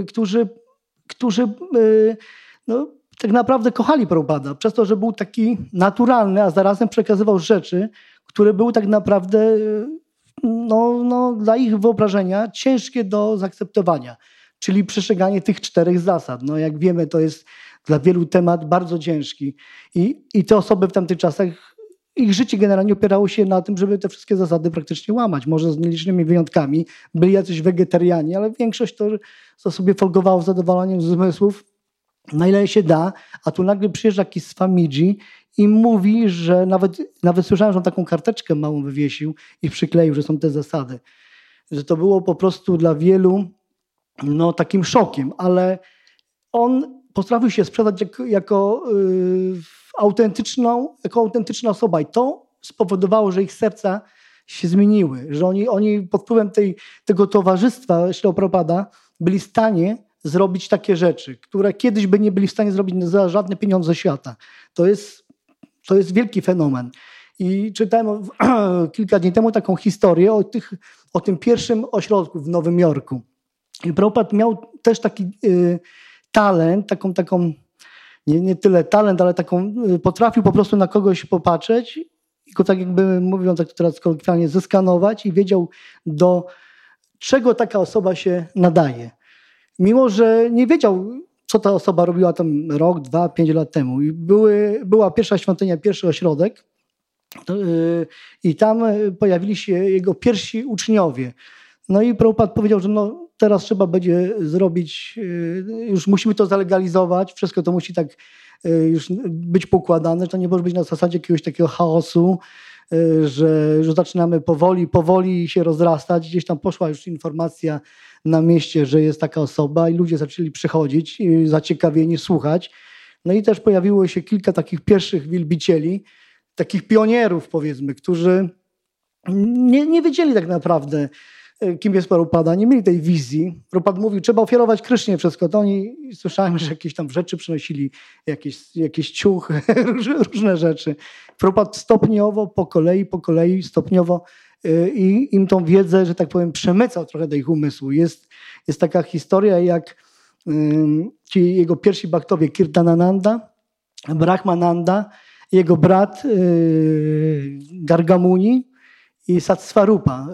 którzy, którzy no, tak naprawdę kochali Prabhupada, przez to, że był taki naturalny, a zarazem przekazywał rzeczy, które były tak naprawdę no, no, dla ich wyobrażenia ciężkie do zaakceptowania. Czyli przestrzeganie tych czterech zasad. No, jak wiemy, to jest dla wielu temat bardzo ciężki. I, I te osoby w tamtych czasach, ich życie generalnie opierało się na tym, żeby te wszystkie zasady praktycznie łamać. Może z nielicznymi wyjątkami. Byli jacyś wegetarianie, ale większość to, co sobie folgowało zadowalaniem zmysłów, na ile się da, a tu nagle przyjeżdża jakiś z i mówi, że nawet, nawet słyszałem, że on taką karteczkę małą wywiesił i przykleił, że są te zasady. Że to było po prostu dla wielu no, takim szokiem, ale on potrafił się sprzedać jako, jako, yy, autentyczną, jako autentyczna osoba i to spowodowało, że ich serca się zmieniły, że oni, oni pod wpływem tej, tego towarzystwa Śleopropada byli w stanie zrobić takie rzeczy, które kiedyś by nie byli w stanie zrobić za żadne pieniądze świata. To jest, to jest wielki fenomen. I czytałem (clears throat) kilka dni temu taką historię o, tych, o tym pierwszym ośrodku w Nowym Jorku. I Prabhupada miał też taki y, talent, taką, taką nie, nie tyle talent, ale taką, y, potrafił po prostu na kogoś popatrzeć i go tak jakby, mówiąc jak to teraz kolokwialnie, zeskanować i wiedział do czego taka osoba się nadaje. Mimo, że nie wiedział, co ta osoba robiła tam rok, dwa, pięć lat temu. I były, była pierwsza świątynia, pierwszy ośrodek y, i tam pojawili się jego pierwsi uczniowie. No i Prabhupada powiedział, że no, teraz trzeba będzie zrobić, y, już musimy to zalegalizować, wszystko to musi tak y, już być pokładane, to nie może być na zasadzie jakiegoś takiego chaosu, y, że, że zaczynamy powoli, powoli się rozrastać. Gdzieś tam poszła już informacja na mieście, że jest taka osoba i ludzie zaczęli przychodzić, zaciekawieni, słuchać. No i też pojawiło się kilka takich pierwszych wielbicieli, takich pionierów powiedzmy, którzy nie, nie wiedzieli tak naprawdę, kim jest Prabhupada, nie mieli tej wizji. Prabhupada mówił, trzeba ofiarować Krysznie wszystko. To oni, słyszałem, że jakieś tam rzeczy przynosili, jakieś, jakieś ciuchy, (laughs) różne rzeczy. Prabhupada stopniowo, po kolei, po kolei, stopniowo e, i im tą wiedzę, że tak powiem, przemycał trochę do ich umysłu. Jest, jest taka historia, jak ci jego pierwsi baktowie, Kirtanananda, Brahmananda, jego brat e, Gargamuni, i Satsvarupa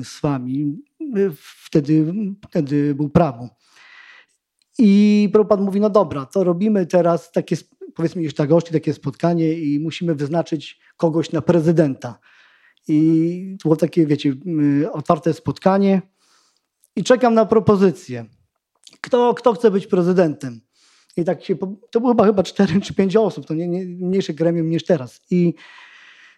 y, Swami. Wtedy, wtedy był prawo. I Prabhupada mówi, no dobra, to robimy teraz takie, powiedzmy jeszcze gości, takie spotkanie i musimy wyznaczyć kogoś na prezydenta. I było takie, wiecie, y, otwarte spotkanie i czekam na propozycję. Kto, kto chce być prezydentem? I tak się, to było chyba, chyba 4 czy 5 osób, to nie, nie, mniejsze gremium niż teraz. I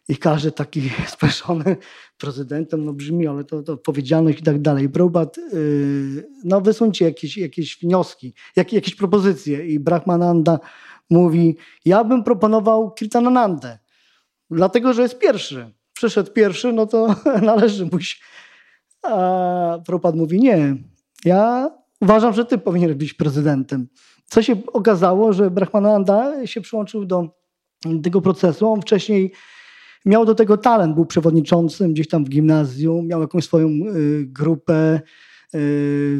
i każdy taki (laughs) speszony prezydentem, no brzmi, ale to, to odpowiedzialność i tak dalej. Probat, yy, no wysuńcie jakieś, jakieś wnioski, jak, jakieś propozycje. I Brahmananda mówi, ja bym proponował Kirtananandę, dlatego, że jest pierwszy. Przyszedł pierwszy, no to (laughs) należy mu się. A Prabhupada mówi, nie, ja uważam, że ty powinieneś być prezydentem. Co się okazało, że Brahmananda się przyłączył do tego procesu. On wcześniej Miał do tego talent, był przewodniczącym gdzieś tam w gimnazjum, miał jakąś swoją y, grupę y,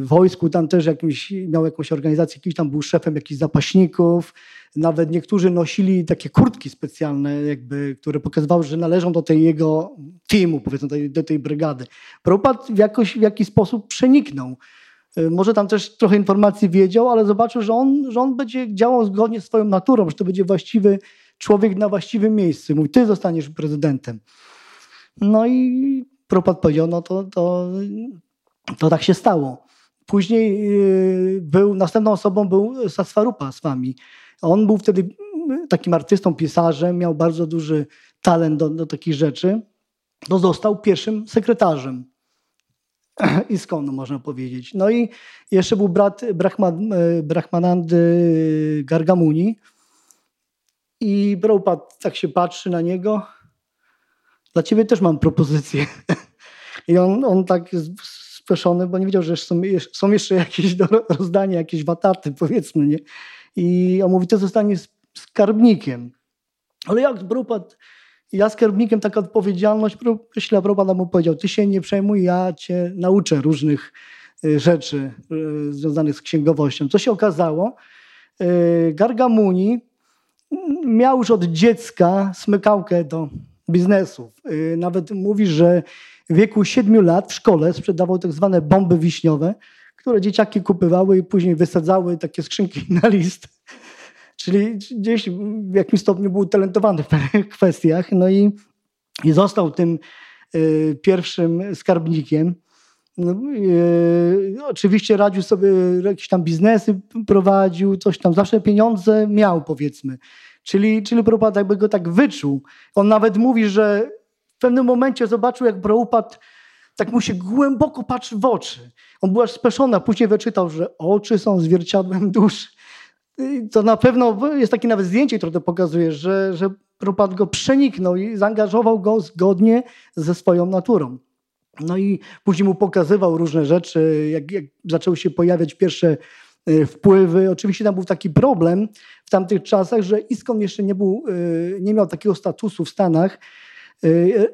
w wojsku, tam też jakimś, miał jakąś organizację, jakiś tam był szefem jakichś zapaśników. Nawet niektórzy nosili takie kurtki specjalne, jakby, które pokazywały, że należą do tej jego teamu, powiedzmy, do tej, do tej brygady. Propad w, jakiś sposób przeniknął. Y, może tam też trochę informacji wiedział, ale zobaczył, że on, że on będzie działał zgodnie z swoją naturą, że to będzie właściwy człowiek na właściwym miejscu. Mówi, ty zostaniesz prezydentem. No i Propad powiedział, no to, to, to tak się stało. Później yy, był, następną osobą był Saswarupa z wami. On był wtedy takim artystą, pisarzem, miał bardzo duży talent do, do takich rzeczy. To został pierwszym sekretarzem (clears throat) i skąd można powiedzieć. No i jeszcze był brat Brahman, Brahmanandy Gargamuni, i Prabhupada tak się patrzy na niego. Dla ciebie też mam propozycję. (laughs) I on, on tak speszony, bo nie wiedział, że są, są jeszcze jakieś do rozdania, jakieś wataty, powiedzmy, nie? I on mówi, ty zostaniesz skarbnikiem. Ale jak Prabhupada, ja skarbnikiem, taka odpowiedzialność, myślę, Prabhupada mu powiedział, ty się nie przejmuj, ja cię nauczę różnych y, rzeczy y, związanych z księgowością. Co się okazało? Y, Gargamuni miał już od dziecka smykałkę do biznesów. Y, nawet mówi, że w wieku 7 lat w szkole sprzedawał tak zwane bomby wiśniowe, które dzieciaki kupywały i później wysadzały takie skrzynki (laughs) na list. Czyli gdzieś w jakimś stopniu był talentowany w pewnych (laughs) kwestiach. No i, i został tym y, pierwszym skarbnikiem. No, yy, oczywiście radził sobie, jakieś tam biznesy prowadził, coś tam, zawsze pieniądze miał, powiedzmy. Czyli, czyli Prabhupada jakby go tak wyczuł. On nawet mówi, że w pewnym momencie zobaczył, jak Prabhupada tak mu się głęboko patrzy w oczy. On był aż speszony, a później wyczytał, że oczy są zwierciadłem duszy. To na pewno jest takie nawet zdjęcie, które to pokazuje, że, że Prabhupada go przeniknął i zaangażował go zgodnie ze swoją naturą. No i później mu pokazywał różne rzeczy, jak, jak zaczęły się pojawiać pierwsze y, wpływy. Oczywiście tam był taki problem w tamtych czasach, że ISKCON jeszcze nie, był, y, nie miał takiego statusu w Stanach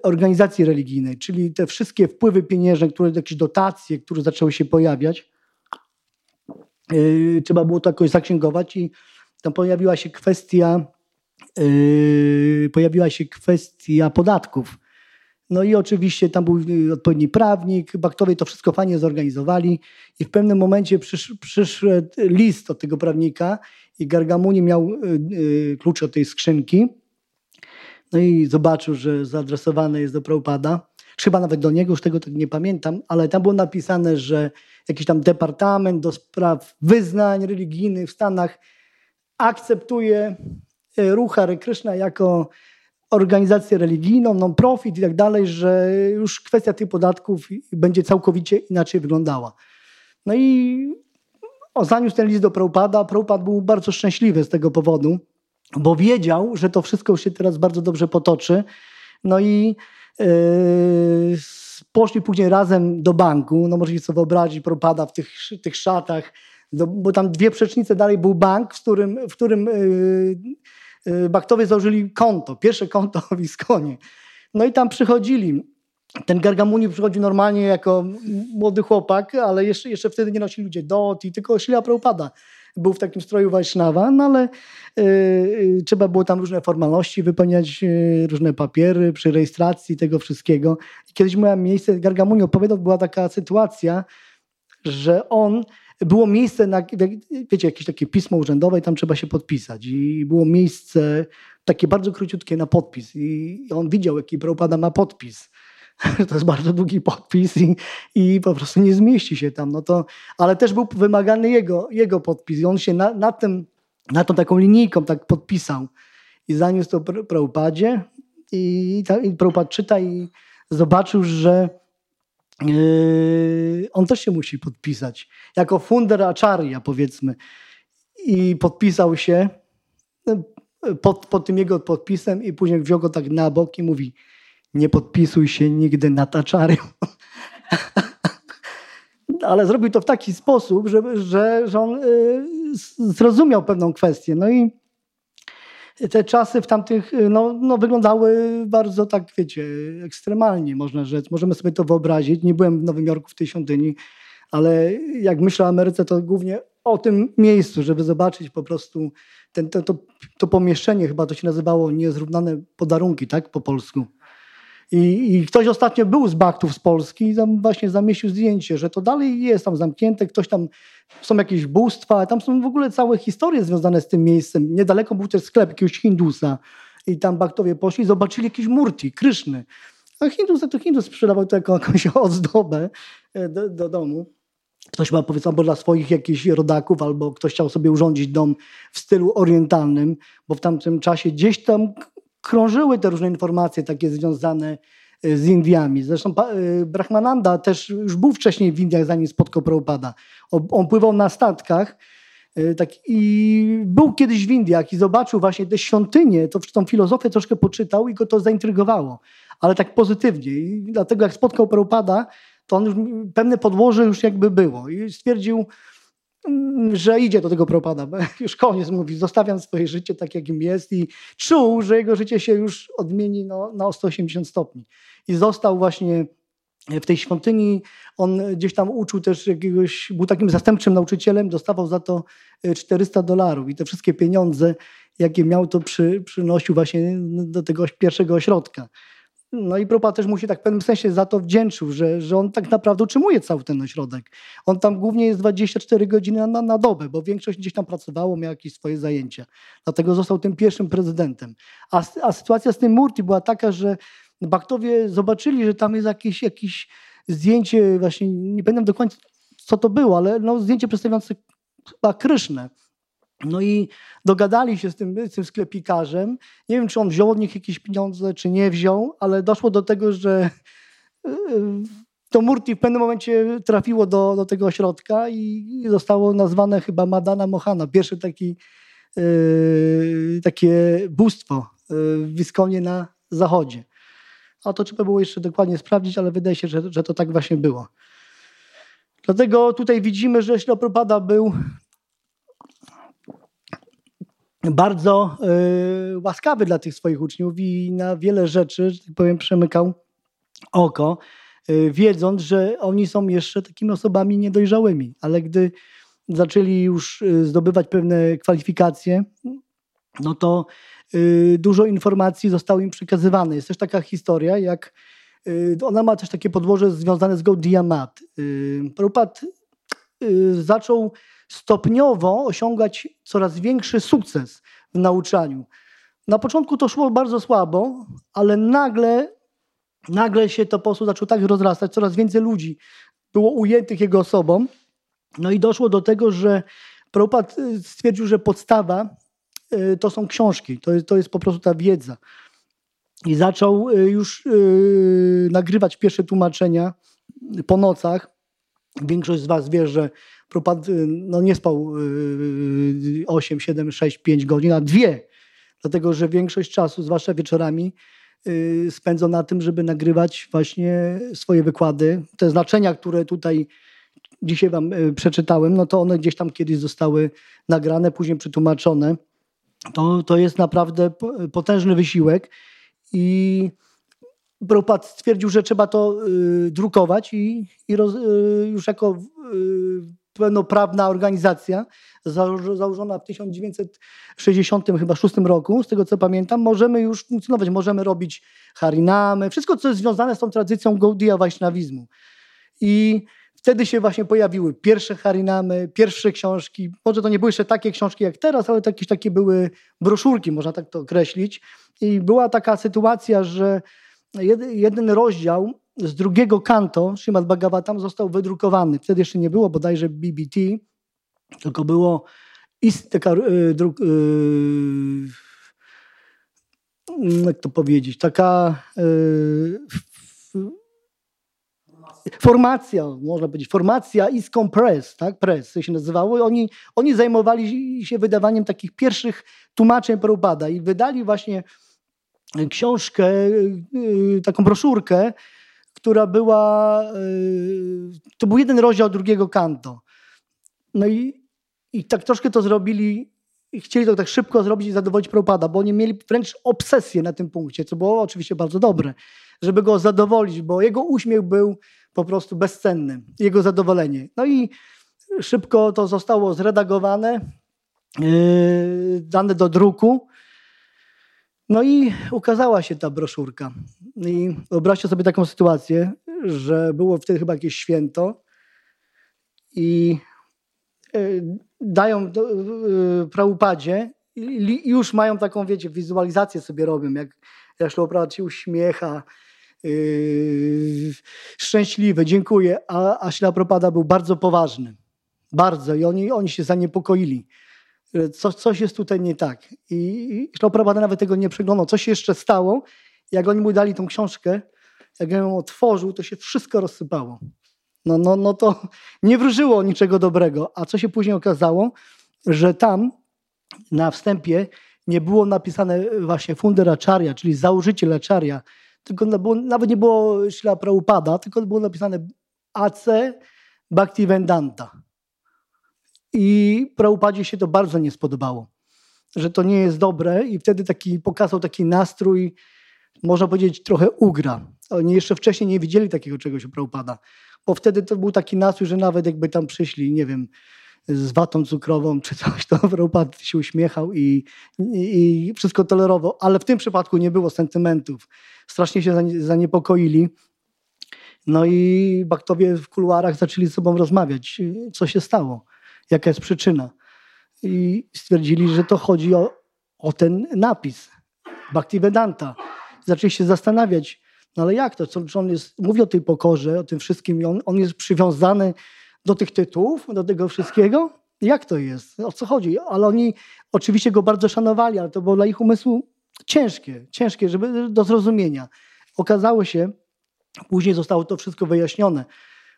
organizacji religijnej, czyli te wszystkie wpływy pieniężne, które jakieś dotacje, które zaczęły się pojawiać, trzeba było to jakoś zaksięgować i tam pojawiła się kwestia pojawiła się kwestia podatków no i oczywiście tam był y, odpowiedni prawnik, Baktowie to wszystko fajnie zorganizowali i w pewnym momencie przysz, przyszedł list od tego prawnika i Gargamuni miał y, y, klucz od tej skrzynki. No i zobaczył, że zaadresowane jest do Prabhupada. Chyba nawet do niego, już tego tak nie pamiętam, ale tam było napisane, że jakiś tam departament do spraw wyznań religijnych w Stanach akceptuje ruch Hare Krishna jako organizację religijną, non-profit i tak dalej, że już kwestia tych podatków będzie całkowicie inaczej wyglądała. No i zaniósł ten list do Prabhupada. Prabhupada był bardzo szczęśliwy z tego powodu, bo wiedział, że to wszystko się teraz bardzo dobrze potoczy. No i yy, poszli później razem do banku. No możecie sobie wyobrazić Prabhupada w tych, tych szatach, do, bo tam dwie przecznice dalej był bank, w którym, w którym yy, Baktowie założyli konto, pierwsze konto w Iskonie. No i tam przychodzili. Ten Gargamuni przychodził normalnie jako młody chłopak, ale jeszcze, jeszcze wtedy nie nosili ludzie i tylko Ślia Prabhupada był w takim stroju Wajsznawa, no ale yy, trzeba było tam różne formalności wypełniać, yy, różne papiery przy rejestracji tego wszystkiego. I kiedyś miałem miejsce, Gargamuni opowiadał, była taka sytuacja, że on było miejsce, na, wiecie, jakieś takie pismo urzędowe i tam trzeba się podpisać. I było miejsce takie bardzo króciutkie na podpis. I on widział, jaki Prabhupada ma podpis. (laughs) To jest bardzo długi podpis i, i po prostu nie zmieści się tam. No to, ale też był wymagany jego, jego podpis i on się na, na, tym, na tą taką linijką tak podpisał i zaniósł to Prabhupadzie i, i czyta i zobaczył, że on też się musi podpisać. Jako funder acharya powiedzmy. I podpisał się yy, pod, pod tym jego podpisem i później wziął go tak na bok i mówi nie podpisuj się nigdy nad acharyą. (laughs) Ale zrobił to w taki sposób, że, że, że on yy, zrozumiał pewną kwestię. No i te czasy w tamtych y, no, no, wyglądały bardzo tak, wiecie, ekstremalnie, można rzec. Możemy sobie to wyobrazić. Nie byłem w Nowym Jorku w tej świątyni, ale jak myślę o Ameryce, to głównie o tym miejscu, żeby zobaczyć po prostu ten, to, to, to pomieszczenie, chyba to się nazywało niezrównane podarunki, tak, po polsku. I, I, ktoś ostatnio był z Baktów z Polski i tam właśnie zamieścił zdjęcie, że to dalej jest tam zamknięte, ktoś tam, są jakieś bóstwa, tam są w ogóle całe historie związane z tym miejscem. Niedaleko był też sklep jakiegoś Hindusa i tam Baktowie poszli i zobaczyli jakieś murti, kryszny. A Hindus to Hindus sprzedawał to jako jakąś (laughs) ozdobę e, do, do domu. Ktoś ma powiedzmy albo dla swoich jakichś rodaków, albo ktoś chciał sobie urządzić dom w stylu orientalnym, bo w tamtym czasie gdzieś tam krążyły te różne informacje takie związane e, z Indiami. Zresztą e, Brahmananda też już był wcześniej w Indiach, zanim spotkał Prabhupada. On pływał na statkach e, tak, i był kiedyś w Indiach i zobaczył właśnie te świątynie, to, tą filozofię troszkę poczytał i go to zaintrygowało, ale tak pozytywnie. I dlatego jak spotkał Prabhupada, to on już, pewne podłoże już jakby było i stwierdził, że idzie do tego propada. Już koniec mówi, zostawiam swoje życie tak, jakim jest i czuł, że jego życie się już odmieni no, na 180 stopni. I został właśnie w tej świątyni. On gdzieś tam uczył też jakiegoś, był takim zastępczym nauczycielem, dostawał za to 400 dolarów i te wszystkie pieniądze, jakie miał, to przy, przynosił właśnie do tego pierwszego ośrodka. No i Propa też mu się tak w pewnym sensie za to wdzięczył, że, że on tak naprawdę utrzymuje cały ten ośrodek. On tam głównie jest 24 godziny na, na dobę, bo większość gdzieś tam pracowało, miał jakieś swoje zajęcia. Dlatego został tym pierwszym prezydentem. A, a sytuacja z tym Murti była taka, że Baktowie zobaczyli, że tam jest jakieś, jakieś zdjęcie, właśnie nie pamiętam dokładnie co to było, ale no, zdjęcie przedstawiające chyba Krysznę. No i dogadali się z tym, z tym sklepikarzem. Nie wiem, czy on wziął od nich jakieś pieniądze, czy nie wziął, ale doszło do tego, że e, to Murti w pewnym momencie trafiło do, do tego ośrodka i zostało nazwane chyba Madana Mohana. Pierwsze taki, yy, takie bóstwo w Wiskonie na zachodzie. A to trzeba było jeszcze dokładnie sprawdzić, ale wydaje się, że, że to tak właśnie było. Dlatego tutaj widzimy, że Ślopropada był bardzo łaskawy dla tych swoich uczniów i na wiele rzeczy, że tak powiem, przemykał oko, wiedząc, że oni są jeszcze takimi osobami niedojrzałymi. Ale gdy zaczęli już zdobywać pewne kwalifikacje, no to dużo informacji zostało im przekazywane. Jest też taka historia, jak ona ma też takie podłoże związane z Gaudiya Mat. Prabhupada zaczął stopniowo osiągać coraz większy sukces w nauczaniu. Na początku to szło bardzo słabo, ale nagle, nagle się to po prostu tak rozrastać, coraz więcej ludzi było ujętych jego osobą. No i doszło do tego, że Prabhupada y, stwierdził, że podstawa y, to są książki, to to jest po prostu ta wiedza. I zaczął y, już nagrywać pierwsze tłumaczenia po nocach. Większość z Was wie, że Propad no, nie spał 8, 7, 6, 5 godzin, a dwie. Dlatego, że większość czasu, zwłaszcza wieczorami, y, spędza na tym, żeby nagrywać właśnie swoje wykłady. Te znaczenia, które tutaj dzisiaj wam y, przeczytałem, no to one gdzieś tam kiedyś zostały nagrane, później przetłumaczone. To, to jest naprawdę potężny wysiłek i Prabhupada stwierdził, że trzeba to y, drukować i, i roz, y, już jako y, pełnoprawna organizacja założona w 1966 roku, z tego co pamiętam, możemy już funkcjonować, możemy robić harinamy, wszystko co jest związane z tą tradycją Gaudiya Vaishnavizmu. I wtedy się właśnie pojawiły pierwsze harinamy, pierwsze książki. Może to nie były jeszcze takie książki jak teraz, ale jakieś takie były broszurki, można tak to określić. I była taka sytuacja, że jeden rozdział z drugiego kanto Srimad Bhagavatam został wydrukowany. Wtedy jeszcze nie było bodajże BBT, tylko było taka, yy, druk, yy, jak to powiedzieć, taka yy, formacja, można powiedzieć, formacja Iscom Press, tak, Press się nazywało. Oni, oni zajmowali się wydawaniem takich pierwszych tłumaczeń Prabhupada i wydali właśnie książkę, taką broszurkę, która była, y, to był jeden rozdział drugiego kanto. No i, i tak troszkę to zrobili, chcieli to tak szybko zrobić i zadowolić Prabhupada, bo oni mieli wręcz obsesję na tym punkcie, co było oczywiście bardzo dobre, żeby go zadowolić, bo jego uśmiech był po prostu bezcenny, jego zadowolenie. No i szybko to zostało zredagowane, yy, dane do druku. No i ukazała się ta broszurka. I wyobraźcie sobie taką sytuację, że było wtedy chyba jakieś święto i e, dają e, prałupadzie i już mają taką, wiecie, wizualizację sobie robią, jak Jaszloprad się uśmiecha, yy, szczęśliwy, dziękuję, a, a Ślapropada był bardzo poważny. Bardzo. I oni, oni się zaniepokoili. Co, coś jest tutaj nie tak. I, Ślapropada nawet tego nie przeglądał. Coś jeszcze stało jak oni mu dali tą książkę, jak ją otworzył, to się wszystko rozsypało. No, no, no to nie wróżyło niczego dobrego. A co się później okazało? Że tam na wstępie nie było napisane właśnie Funderacharya, czyli założyciel Acharya, tylko było, nawet nie było Śla Prabhupada, tylko było napisane AC Bhaktivedanta. I Prabhupadzie się to bardzo nie spodobało, że to nie jest dobre i wtedy taki pokazał taki nastrój można powiedzieć, trochę ugra. Oni jeszcze wcześniej nie widzieli takiego czegoś u Prabhupada, bo wtedy to był taki nastrój, że nawet jakby tam przyszli, nie wiem, z watą cukrową czy coś, to Prabhupada się uśmiechał i, i, i, wszystko tolerował. Ale w tym przypadku nie było sentymentów. Strasznie się zaniepokoili. No i baktowie w kuluarach zaczęli ze sobą rozmawiać, co się stało, jaka jest przyczyna. I stwierdzili, że to chodzi o, o ten napis Bhaktivedanta zaczęli się zastanawiać, no ale jak to, co, on jest, mówi o tej pokorze, o tym wszystkim i on, on jest przywiązany do tych tytułów, do tego wszystkiego? Jak to jest? O co chodzi? Ale oni oczywiście go bardzo szanowali, ale to było dla ich umysłu ciężkie, ciężkie żeby, do zrozumienia. Okazało się, później zostało to wszystko wyjaśnione.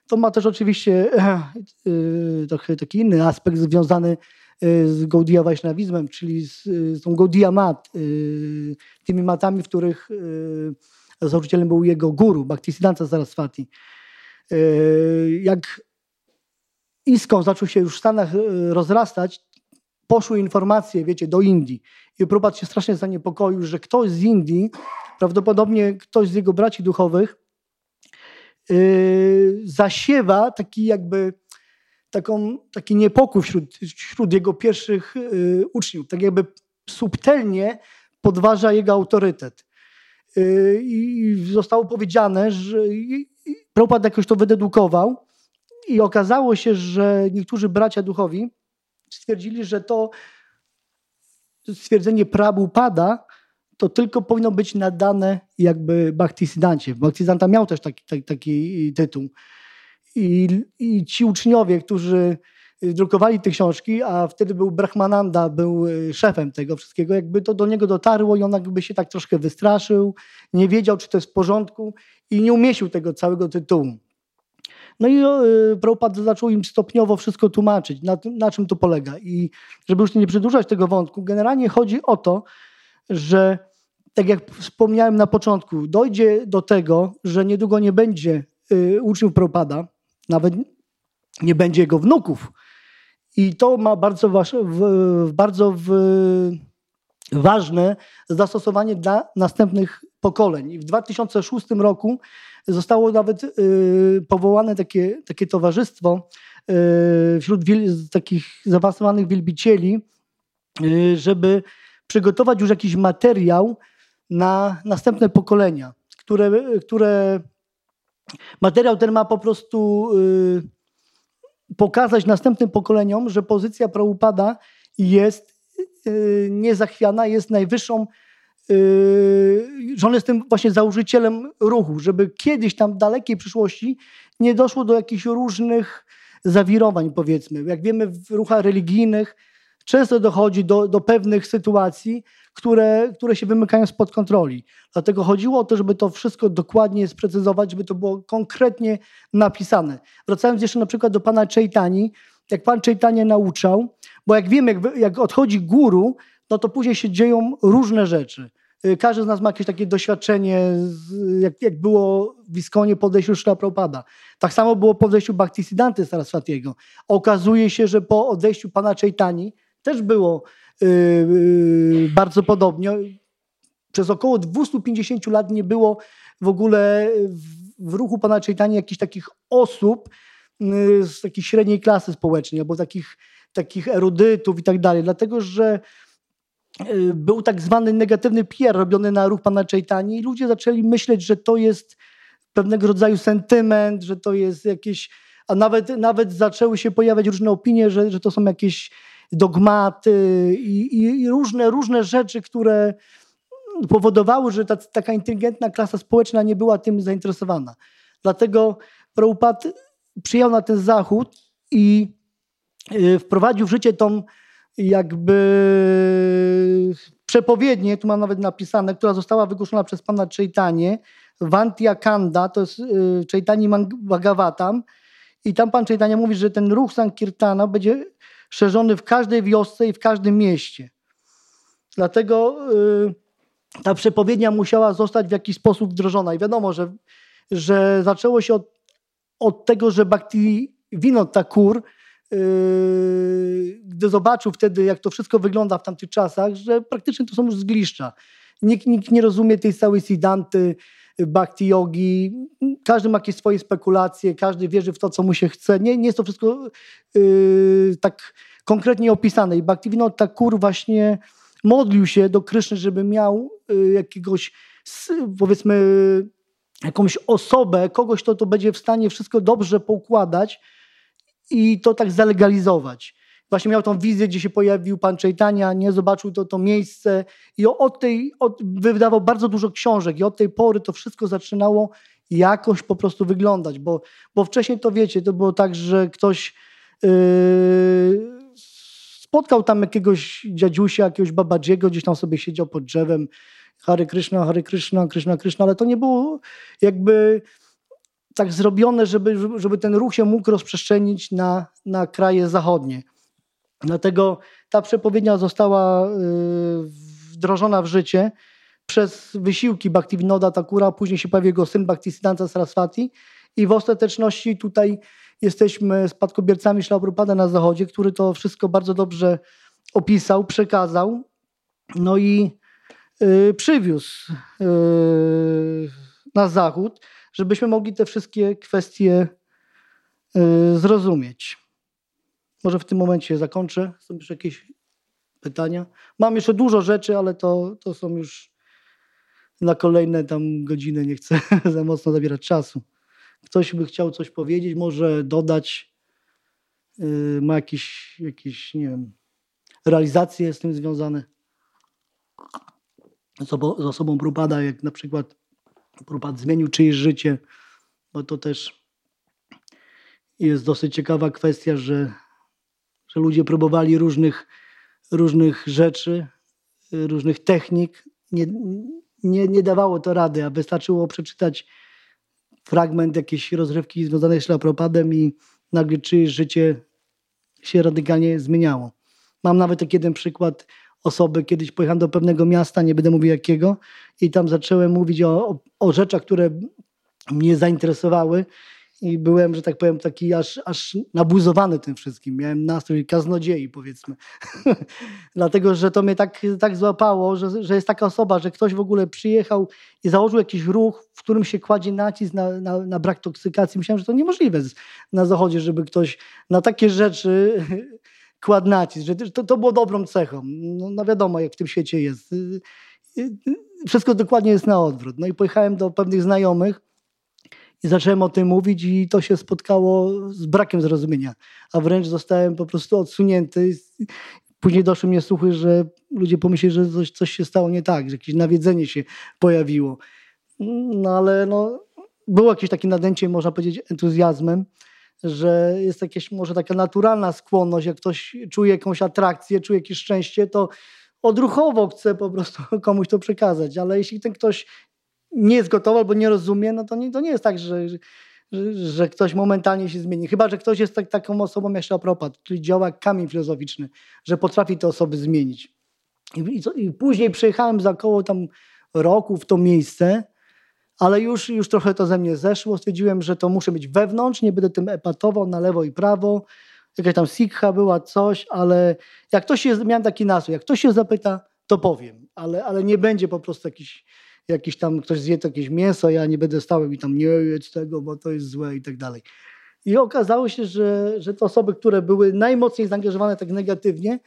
To ma też oczywiście (clears throat) yy, trochę taki inny aspekt związany Y, z Gaudiya Vaishnavizmem, czyli z, z tą Gaudiya Mat, tymi matami, w których założycielem był jego guru, Bhaktisiddhanta Saraswati. Jak Iskon zaczął się już w Stanach rozrastać, poszły informacje, wiecie, do Indii. I Prabhupada się strasznie zaniepokoił, że ktoś z Indii, prawdopodobnie ktoś z jego braci duchowych, yy, zasiewa taki jakby taką, taki niepokój wśród, wśród jego pierwszych yy, uczniów. Tak jakby subtelnie podważa jego autorytet. Yy, I zostało powiedziane, że Prabhupada jakoś to wydedukował i okazało się, że niektórzy bracia duchowi stwierdzili, że to stwierdzenie pada, to tylko powinno być nadane jakby Bhaktisiddhancie. Bhaktisiddhanta miał też taki, taki, taki tytuł. I, I ci uczniowie, którzy drukowali te książki, a wtedy był Brahmananda, był y, szefem tego wszystkiego, jakby to do niego dotarło i on jakby się tak troszkę wystraszył, nie wiedział, czy to jest w porządku i nie umieścił tego całego tytułu. No i y, Prabhupada zaczął im stopniowo wszystko tłumaczyć, na, na czym to polega. I żeby już nie przedłużać tego wątku, generalnie chodzi o to, że tak jak wspomniałem na początku, dojdzie do tego, że niedługo nie będzie y, uczniów Prabhupada, nawet nie będzie jego wnuków. I to ma bardzo, bardzo w, ważne zastosowanie dla następnych pokoleń. W 2006 roku zostało nawet y, powołane takie, takie towarzystwo y, wśród wiel, takich zaawansowanych wielbicieli, y, żeby przygotować już jakiś materiał na następne pokolenia, które, które materiał ten ma po prostu pokazać następnym pokoleniom, że pozycja Prabhupada jest niezachwiana, jest najwyższą Yy, że on jest tym właśnie założycielem ruchu, żeby kiedyś tam w dalekiej przyszłości nie doszło do jakichś różnych zawirowań, powiedzmy. Jak wiemy, w ruchach religijnych często dochodzi do, do pewnych sytuacji, które, które się wymykają spod kontroli. Dlatego chodziło o to, żeby to wszystko dokładnie sprecyzować, żeby to było konkretnie napisane. Wracając jeszcze na przykład do pana Chaitani, jak pan Chaitanya nauczał, bo jak wiemy, jak, jak odchodzi guru, no to później się dzieją różne rzeczy. Y, każdy z nas ma jakieś takie doświadczenie, jak, jak było w Iskonie po odejściu Szla Prabhupada. Tak samo było po odejściu Bhaktisiddhanty Saraswatiego. Okazuje się, że po odejściu pana Chaitani też było yy, yy, bardzo podobnie. Przez około 250 lat nie było w ogóle w, ruchu pana Chaitani jakichś takich osób yy, z takiej średniej klasy społecznej, albo takich, takich erudytów i tak dalej. Dlatego, że Y, był tak zwany negatywny PR robiony na ruch pana Chaitani i ludzie zaczęli myśleć, że to jest pewnego rodzaju sentyment, że to jest jakieś, a nawet, nawet zaczęły się pojawiać różne opinie, że, że to są jakieś dogmaty i, i, i różne, różne rzeczy, które powodowały, że ta, taka inteligentna klasa społeczna nie była tym zainteresowana. Dlatego Prabhupada przyjął na ten zachód i y, wprowadził w życie tą jakby przepowiednię, tu mam nawet napisane, która została wygłoszona przez pana Chaitanie, Vantya Kanda, to jest y, Chaitani Bhagavatam i tam pan Chaitanya mówi, że ten ruch Sankirtana będzie szerzony w każdej wiosce i w każdym mieście. Dlatego y, ta przepowiednia musiała zostać w jakiś sposób wdrożona. I wiadomo, że, że zaczęło się od, od tego, że Bhakti Vinod Thakur Yy, gdy zobaczył wtedy, jak to wszystko wygląda w tamtych czasach, że praktycznie to są już zgliszcza. Nikt, nikt nie rozumie tej całej sidanty, bhakti yogi. Każdy ma jakieś swoje spekulacje, każdy wierzy w to, co mu się chce. Nie, nie jest to wszystko yy, tak konkretnie opisane. I Bhaktivinoda Thakur właśnie modlił się do Kryszny, żeby miał yy, jakiegoś, powiedzmy, jakąś osobę, kogoś, kto to będzie w stanie wszystko dobrze poukładać, i to tak zalegalizować. Właśnie miał tą wizję, gdzie się pojawił pan Czejtania, nie zobaczył to, to miejsce i od tej, od, wydawał bardzo dużo książek i od tej pory to wszystko zaczynało jakoś po prostu wyglądać, bo, bo wcześniej to wiecie, to było tak, że ktoś yy, spotkał tam jakiegoś dziadziusia, jakiegoś babadziego, gdzieś tam sobie siedział pod drzewem, Hare Krishna, Hare Krishna, Krishna, Krishna, ale to nie było jakby tak zrobione, żeby, żeby ten ruch się mógł rozprzestrzenić na, na kraje zachodnie. Dlatego ta przepowiednia została y, wdrożona w życie przez wysiłki Bhaktivinoda Thakura, później się pojawił jego syn Bhaktisiddhanta Saraswati i w ostateczności tutaj jesteśmy spadkobiercami Szlaprupady na zachodzie, który to wszystko bardzo dobrze opisał, przekazał, no i y, przywiózł y, na zachód, żebyśmy mogli te wszystkie kwestie y, zrozumieć. Może w tym momencie zakończę. Są już jakieś pytania? Mam jeszcze dużo rzeczy, ale to, to są już na kolejne tam godziny. Nie chcę (laughs) za mocno zabierać czasu. Ktoś by chciał coś powiedzieć, może dodać, yy, ma jakieś, jakieś, nie wiem, realizacje z tym związane. Z, obo, z osobą Brupada, jak na przykład Brupad zmienił czyjeś życie, bo to też jest dosyć ciekawa kwestia, że, że ludzie próbowali różnych, różnych rzeczy, różnych technik. Nie, nie, nie dawało to rady, a wystarczyło przeczytać fragment jakiejś rozrywki związanej z szlapropadem i nagle czyjeś życie się radykalnie zmieniało. Mam nawet taki jeden przykład osoby, kiedyś pojechałem do pewnego miasta, nie będę mówił jakiego, i tam zacząłem mówić o, o, o rzeczach, które mnie zainteresowały i byłem, że tak powiem, taki aż, aż nabuzowany tym wszystkim. Miałem nastrój kaznodziei, powiedzmy. (laughs) Dlatego, że to mnie tak, tak złapało, że, że jest taka osoba, że ktoś w ogóle przyjechał i założył jakiś ruch, w którym się kładzie nacisk na, na, na brak toksykacji. Myślałem, że to niemożliwe na zachodzie, żeby ktoś na takie rzeczy (laughs) kładł nacisk, że to, to było dobrą cechą. No, no wiadomo, jak w tym świecie jest. Wszystko dokładnie jest na odwrót. No i pojechałem do pewnych znajomych, i zacząłem o tym mówić i to się spotkało z brakiem zrozumienia, a wręcz zostałem po prostu odsunięty. Później doszły mnie słuchy, że ludzie pomyśleli, że coś, coś się stało nie tak, że jakieś nawiedzenie się pojawiło. No ale no, było jakieś takie nadęcie, można powiedzieć, entuzjazmem, że jest jakaś może taka naturalna skłonność, jak ktoś czuje jakąś atrakcję, czuje jakieś szczęście, to odruchowo chce po prostu komuś to przekazać, ale jeśli ten ktoś nie jest gotowy albo nie rozumie, no to nie, to nie jest tak, że, że, że ktoś momentalnie się zmieni. Chyba, że ktoś jest tak, taką osobą jak Szlapropat, czyli działa kamień filozoficzny, że potrafi te osoby zmienić. I, i, I, później przyjechałem za około tam roku w to miejsce, ale już, już trochę to ze mnie zeszło. Stwierdziłem, że to muszę być wewnątrz, nie będę tym epatował na lewo i prawo. Jakaś tam sikha była, coś, ale jak ktoś się, miałem taki nastrój, jak ktoś się zapyta, to powiem, ale, ale nie będzie po prostu jakiś jakiś tam ktoś zje jakieś mięso, ja nie będę stał i tam nie jedz tego, bo to jest złe i tak dalej. I okazało się, że, że te osoby, które były najmocniej zaangażowane tak negatywnie,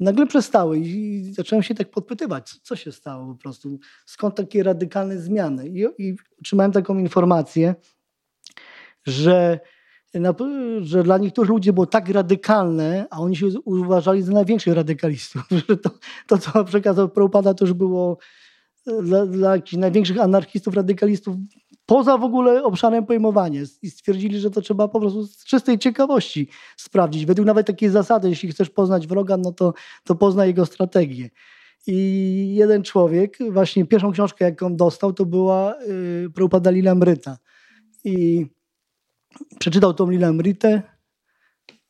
nagle przestały i zacząłem się tak podpytywać, co się stało po prostu, skąd takie radykalne zmiany. I, i otrzymałem taką informację, że, na, że dla niektórych ludzi było tak radykalne, a oni się uważali za największych radykalistów, (laughs) że to, to co przekazał Prabhupada, to już było dla, dla największych anarchistów, radykalistów poza w ogóle obszarem pojmowania i stwierdzili, że to trzeba po prostu z czystej ciekawości sprawdzić. Według nawet takiej zasady, jeśli chcesz poznać wroga, no to, to poznaj jego strategię. I jeden człowiek, właśnie pierwszą książkę, jaką dostał, to była yy, Prabhupada Lila Mryta. I przeczytał tą Lila Mrytę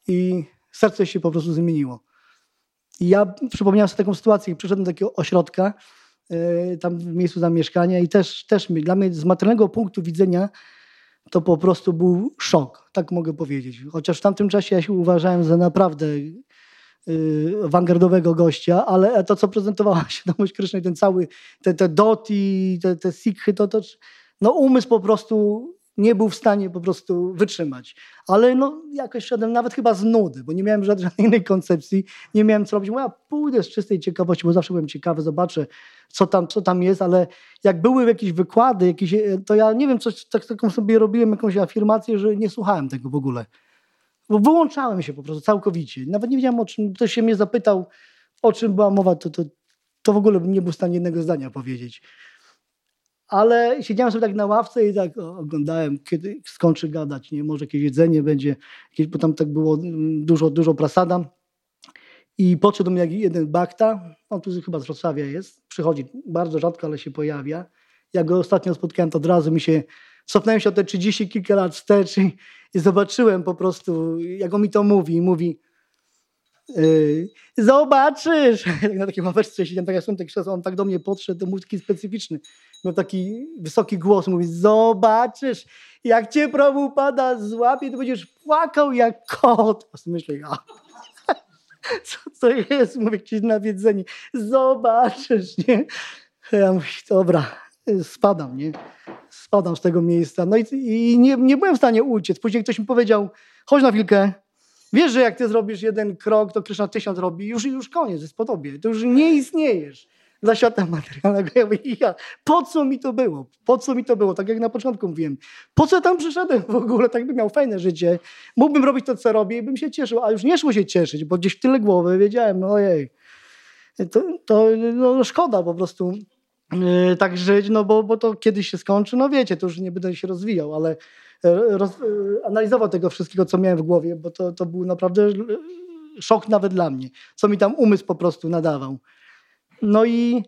i serce się po prostu zmieniło. I ja przypomniałem sobie taką sytuację, jak przyszedłem do takiego ośrodka, tam w miejscu zamieszkania i też, też dla mnie z materialnego punktu widzenia to po prostu był szok, tak mogę powiedzieć. Chociaż w tamtym czasie ja się uważałem za naprawdę yy, awangardowego gościa, ale to, co prezentowała świadomość Kryszny, ten cały, te, te doti, te, te sikhy, to, to no umysł po prostu nie był w stanie po prostu wytrzymać. Ale no, jakoś szedłem nawet chyba z nudy, bo nie miałem żadnej innej koncepcji, nie miałem co robić. ja pójdę z czystej ciekawości, bo zawsze byłem ciekawy, zobaczę, co tam, co tam jest, ale jak były jakieś wykłady, jakieś, to ja nie wiem, coś tak, taką sobie robiłem, jakąś afirmację, że nie słuchałem tego w ogóle. Bo wyłączałem się po prostu całkowicie. Nawet nie wiedziałem, o czym, ktoś się mnie zapytał, o czym była mowa, to, to, to w ogóle nie był w stanie jednego zdania powiedzieć. Ale siedziałem sobie tak na ławce i tak oglądałem, kiedy skończy gadać, nie? Może jakieś jedzenie będzie, jakieś, bo tam tak było mm, dużo, dużo prasada. I podszedł mi jak jeden bakta, on tu chyba z Wrocławia jest, przychodzi bardzo rzadko, ale się pojawia. Jak go ostatnio spotkałem, to od razu mi się, cofnąłem się o te 30 kilka lat wstecz i, i zobaczyłem po prostu, jak on mi to mówi. Mówi, Yy, zobaczysz! (laughs) Na takiej ławeczce siedziałem, tak jak są te on tak do mnie podszedł, to był taki specyficzny. Miał taki wysoki głos, mówi, zobaczysz, jak cię pada złapie, to będziesz płakał jak kot. A myślę, ja. (laughs) co to jest? Mówię, jakieś nawiedzenie. Zobaczysz, nie? Ja mówię, dobra, spadam, nie? Spadam z tego miejsca. No i, i nie, nie byłem w stanie uciec. Później ktoś mi powiedział, chodź na chwilkę, Wiesz, że jak ty zrobisz jeden krok, to Kryszna tysiąc robi. Już, już koniec, jest po tobie. To już nie istniejesz dla świata materialnego. Ja ja, po co mi to było? Po co mi to było? Tak jak na początku mówiłem. Po co tam przyszedłem w ogóle? Tak bym miał fajne życie. Mógłbym robić to, co robię i bym się cieszył. A już nie szło się cieszyć, bo gdzieś w tyle głowy wiedziałem, no ojej, to, to no, szkoda po prostu yy, tak żyć, no bo, bo to kiedyś się skończy. No wiecie, to już nie będę się rozwijał, ale roz, e, analizował tego wszystkiego, co miałem w głowie, bo to, to był naprawdę szok nawet dla mnie, co mi tam umysł po prostu nadawał. No i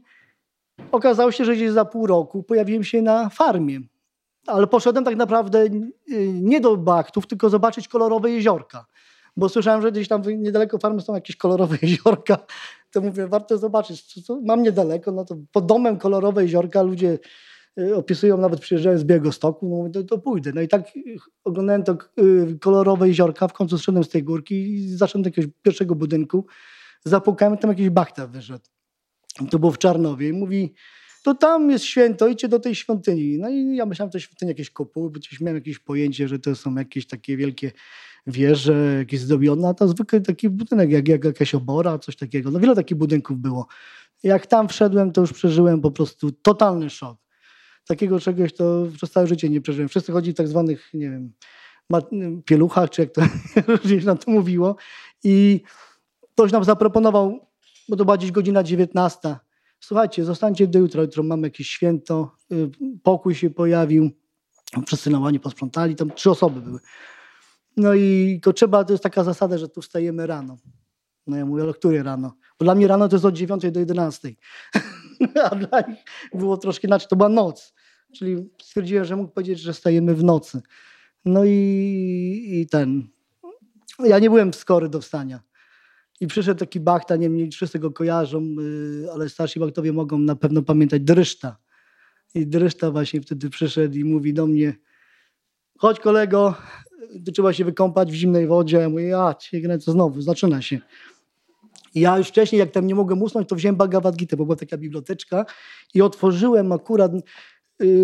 okazało się, że gdzieś za pół roku pojawiłem się na farmie. Ale poszedłem tak naprawdę e, nie do baktów, tylko zobaczyć kolorowe jeziorka. Bo słyszałem, że gdzieś tam niedaleko farmy są jakieś kolorowe (laughs) jeziorka. To mówię, warto zobaczyć. Mam niedaleko, no to pod domem kolorowe jeziorka, ludzie opisują, nawet przyjeżdżałem z Białegostoku, no mówię, to, to pójdę. No i tak oglądałem to y, kolorowe jeziorka, w końcu zszedłem z tej górki i zacząłem do jakiegoś pierwszego budynku. Zapukałem, tam jakiś bachta wyszedł. To było w Czarnowie i mówi, to tam jest święto, idźcie do tej świątyni. No i ja myślałem, że to świątyni jakieś kopuły, bo miałem jakieś pojęcie, że to są jakieś takie wielkie wieże, jakieś zdobione, a to zwykły taki budynek, jak, jak jakaś obora, coś takiego. No wiele takich budynków było. Jak tam wszedłem, to już przeżyłem po prostu totalny szok takiego czegoś to przez całe życie nie przeżyłem. Wszyscy chodzi w tak zwanych, nie wiem, pieluchach, czy jak to (laughs) różnie nam to mówiło. I ktoś nam zaproponował, bo to była gdzieś godzina 19. Słuchajcie, zostańcie do jutra, jutro mamy jakieś święto, y, pokój się pojawił, wszyscy na łanie posprzątali, tam trzy osoby były. No i to trzeba, to jest taka zasada, że tu wstajemy rano. No ja mówię, ale której rano? Bo dla mnie rano to jest od 9 do 11. (laughs) A dla nich było troszkę inaczej, to była noc. Czyli stwierdziłem, że mógł powiedzieć, że stajemy w nocy. No i, i ten. Ja nie byłem skory do wstania. I przyszedł taki Bachta, nie mniej wszyscy go kojarzą, yy, ale starsi Bachtowie mogą na pewno pamiętać Dryszta. I Dryszta właśnie wtedy przyszedł i mówi do mnie, chodź kolego, trzeba się wykąpać w zimnej wodzie. Ja mówię, ja cię co znowu, zaczyna się. I ja już wcześniej, jak tam nie mogłem usnąć, to wziąłem Bhagavad Gita, bo była taka biblioteczka i otworzyłem akurat Y,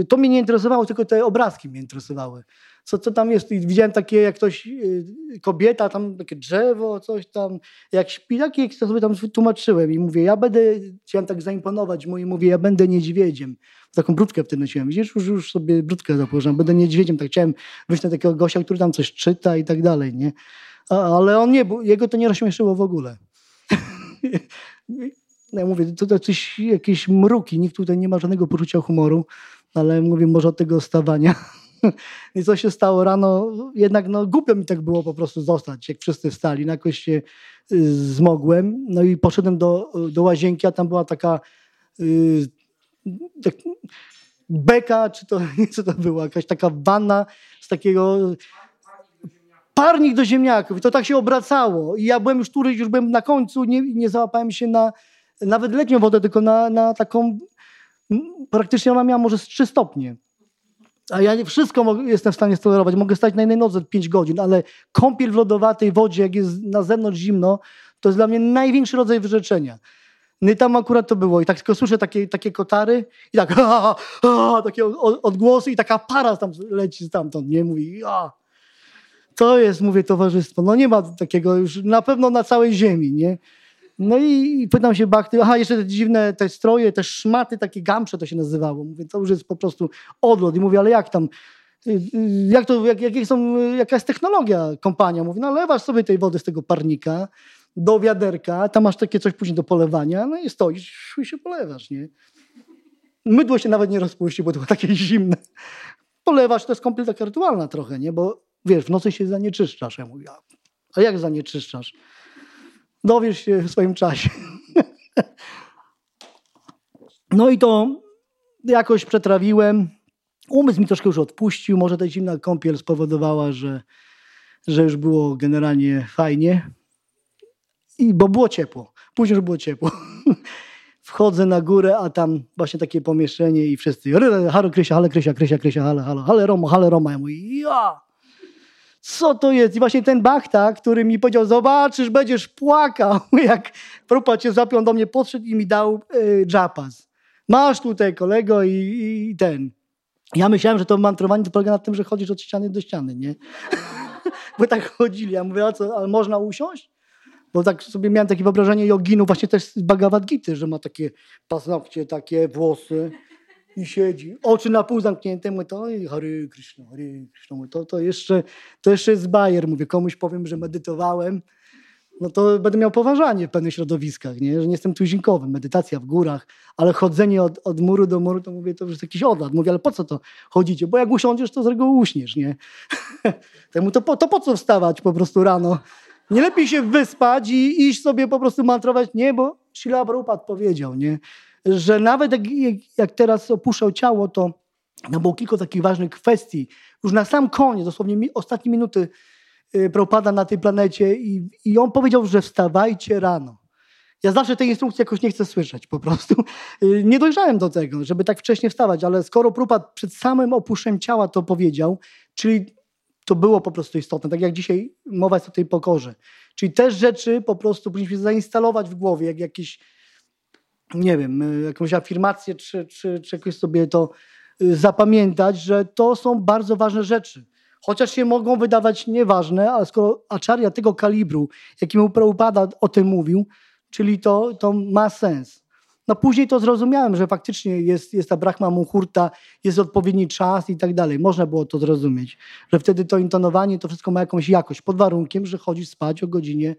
to mnie nie interesowało, tylko te obrazki mnie interesowały. Co, co tam jest? I widziałem takie, jak ktoś, y, kobieta, tam takie drzewo, coś tam, jak śpi, takie to sobie tam tłumaczyłem i mówię, ja będę, chciałem tak zaimponować mu i mówię, ja będę niedźwiedziem. Taką brudkę wtedy nosiłem. Widzisz, już, już sobie brudkę założyłem, będę niedźwiedziem. Tak chciałem wyjść na takiego gościa, który tam coś czyta i tak dalej, nie? A, ale on nie, jego to nie rozśmieszyło w ogóle. (laughs) ja mówię, to, to coś, jakieś mruki, nikt tutaj nie ma żadnego poczucia humoru ale mówię może od tego stawania. (laughs) I co się stało rano? Jednak no, głupio mi tak było po prostu zostać, jak wszyscy wstali. No, jakoś się y, zmogłem. No i poszedłem do, do łazienki, a tam była taka y, tak, beka, czy to, (laughs) co to była, jakaś taka wanna z takiego parnik do ziemniaków. I to tak się obracało. I ja byłem już już byłem na końcu, nie, nie załapałem się na nawet letnią wodę, tylko na, na taką praktycznie ona miała może 3 stopnie. A ja wszystko jestem w stanie stolerować. Mogę stać na jednej nodze 5 godzin, ale kąpiel w lodowatej wodzie, jak jest na zewnątrz zimno, to jest dla mnie największy rodzaj wyrzeczenia. No i tam akurat to było. I tak tylko słyszę takie, takie kotary i tak (laughs) a, a, takie odgłosy i taka para tam leci stamtąd, nie? Mówi, a. To jest, mówię, towarzystwo. No nie ma takiego już na pewno na całej ziemi, nie? No i pytam się Bachty, aha, jeszcze te dziwne te stroje, te szmaty, takie gamsze to się nazywało. Mówię, to już jest po prostu odlot. I mówię, ale jak tam, y, y, jak to, jak, jakie są, jaka jest technologia kompania? Mówi, no lewasz sobie tej wody z tego parnika do wiaderka, tam masz takie coś później do polewania, no i stoisz i się polewasz, nie? Mydło się nawet nie rozpuści, bo to było takie zimne. Polewasz, to jest kąpiel taka rytualna trochę, nie? Bo wiesz, w nocy się zanieczyszczasz. Ja mówię, a jak zanieczyszczasz? Dowiesz się w swoim czasie. (laughs) No i to jakoś przetrawiłem. Umysł mi troszkę już odpuścił. Może ta zimna kąpiel spowodowała, że, że już było generalnie fajnie. I, bo było ciepło. Później już było ciepło. (laughs) Wchodzę na górę, a tam właśnie takie pomieszczenie i wszyscy halo Krysia, halo Krysia, Krysia, Krysia, halo, halo, halo Roma, halo Roma. Ja mówię, ja! Co to jest? I właśnie ten Bachta, który mi powiedział, zobaczysz, będziesz płakał, (laughs) jak Prabhupada cię zapiął do mnie, podszedł i mi dał y, japas. Masz tutaj kolego i, i ten. Ja myślałem, że to mantrowanie to polega na tym, że chodzisz od ściany do ściany, nie? (laughs) Bo tak chodzili. Ja mówię, a co, ale można usiąść? Bo tak sobie miałem takie wyobrażenie joginu właśnie też z Bhagavad że ma takie paznokcie, takie włosy i siedzi. Oczy na pół zamknięte. Mówię, to Hare Krishna, Hare Krishna. Mówię, to, to, jeszcze, to jeszcze jest bajer. Mówię, komuś powiem, że medytowałem, no to będę miał poważanie w pewnych środowiskach, nie? że nie jestem tuzinkowym, medytacja w górach, ale chodzenie od, od muru do muru, to mówię, to już jakiś odlad. Mówię, ale po co to chodzicie? Bo jak usiądziesz, to z reguły uśniesz, nie? (laughs) Temu to po, to po co wstawać po prostu rano? Nie lepiej się wyspać i iść sobie po prostu mantrować? Nie, bo Prabhupada powiedział, nie? Że nawet jak, jak teraz opuszczał ciało, to no było kilka takich ważnych kwestii. Już na sam koniec, dosłownie mi, ostatnie minuty y, Prabhupada na tej planecie i, i on powiedział, że wstawajcie rano. Ja zawsze tej instrukcji jakoś nie chcę słyszeć po prostu. Y, nie dojrzałem do tego, żeby tak wcześnie wstawać, ale skoro Prabhupada przed samym opuszczeniem ciała to powiedział, czyli to było po prostu istotne, tak jak dzisiaj mowa jest o tej pokorze. Czyli te rzeczy po prostu powinniśmy zainstalować w głowie, jak jakieś, nie wiem, y, jakąś afirmację, czy, czy, czy jakoś sobie to y, zapamiętać, że to są bardzo ważne rzeczy. Chociaż się mogą wydawać nieważne, ale skoro aczaria tego kalibru, jakim Prabhupada o tym mówił, czyli to, to ma sens. No później to zrozumiałem, że faktycznie jest, jest ta brachma muhurta, jest odpowiedni czas i tak dalej. Można było to zrozumieć, że wtedy to intonowanie, to wszystko ma jakąś jakość, pod warunkiem, że chodzisz spać o godzinie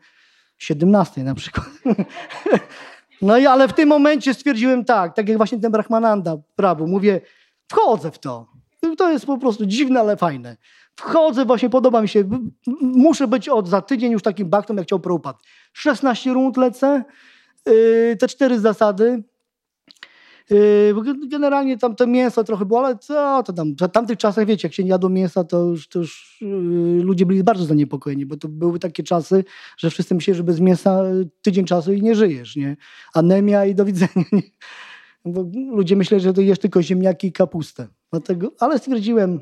17 na przykład. (laughs) No i ale w tym momencie stwierdziłem tak, tak jak właśnie ten Brahmananda prawo, mówię, wchodzę w to. To jest po prostu dziwne, ale fajne. Wchodzę, właśnie podoba mi się. Muszę być od za tydzień już takim baktem, jak chciał Prabhupada. 16 rund lecę, Yy, te cztery zasady. Yy, generalnie tam to mięso trochę było, ale co to tam, w tamtych czasach, wiecie, jak się nie jadło mięsa, to już, to już yy, ludzie byli bardzo zaniepokojeni, bo to były takie czasy, że wszyscy myśleli, że bez mięsa tydzień czasu i nie żyjesz, nie? Anemia i do widzenia, nie? Bo ludzie myśleli, że to jesz tylko ziemniaki i kapustę. Dlatego, ale stwierdziłem,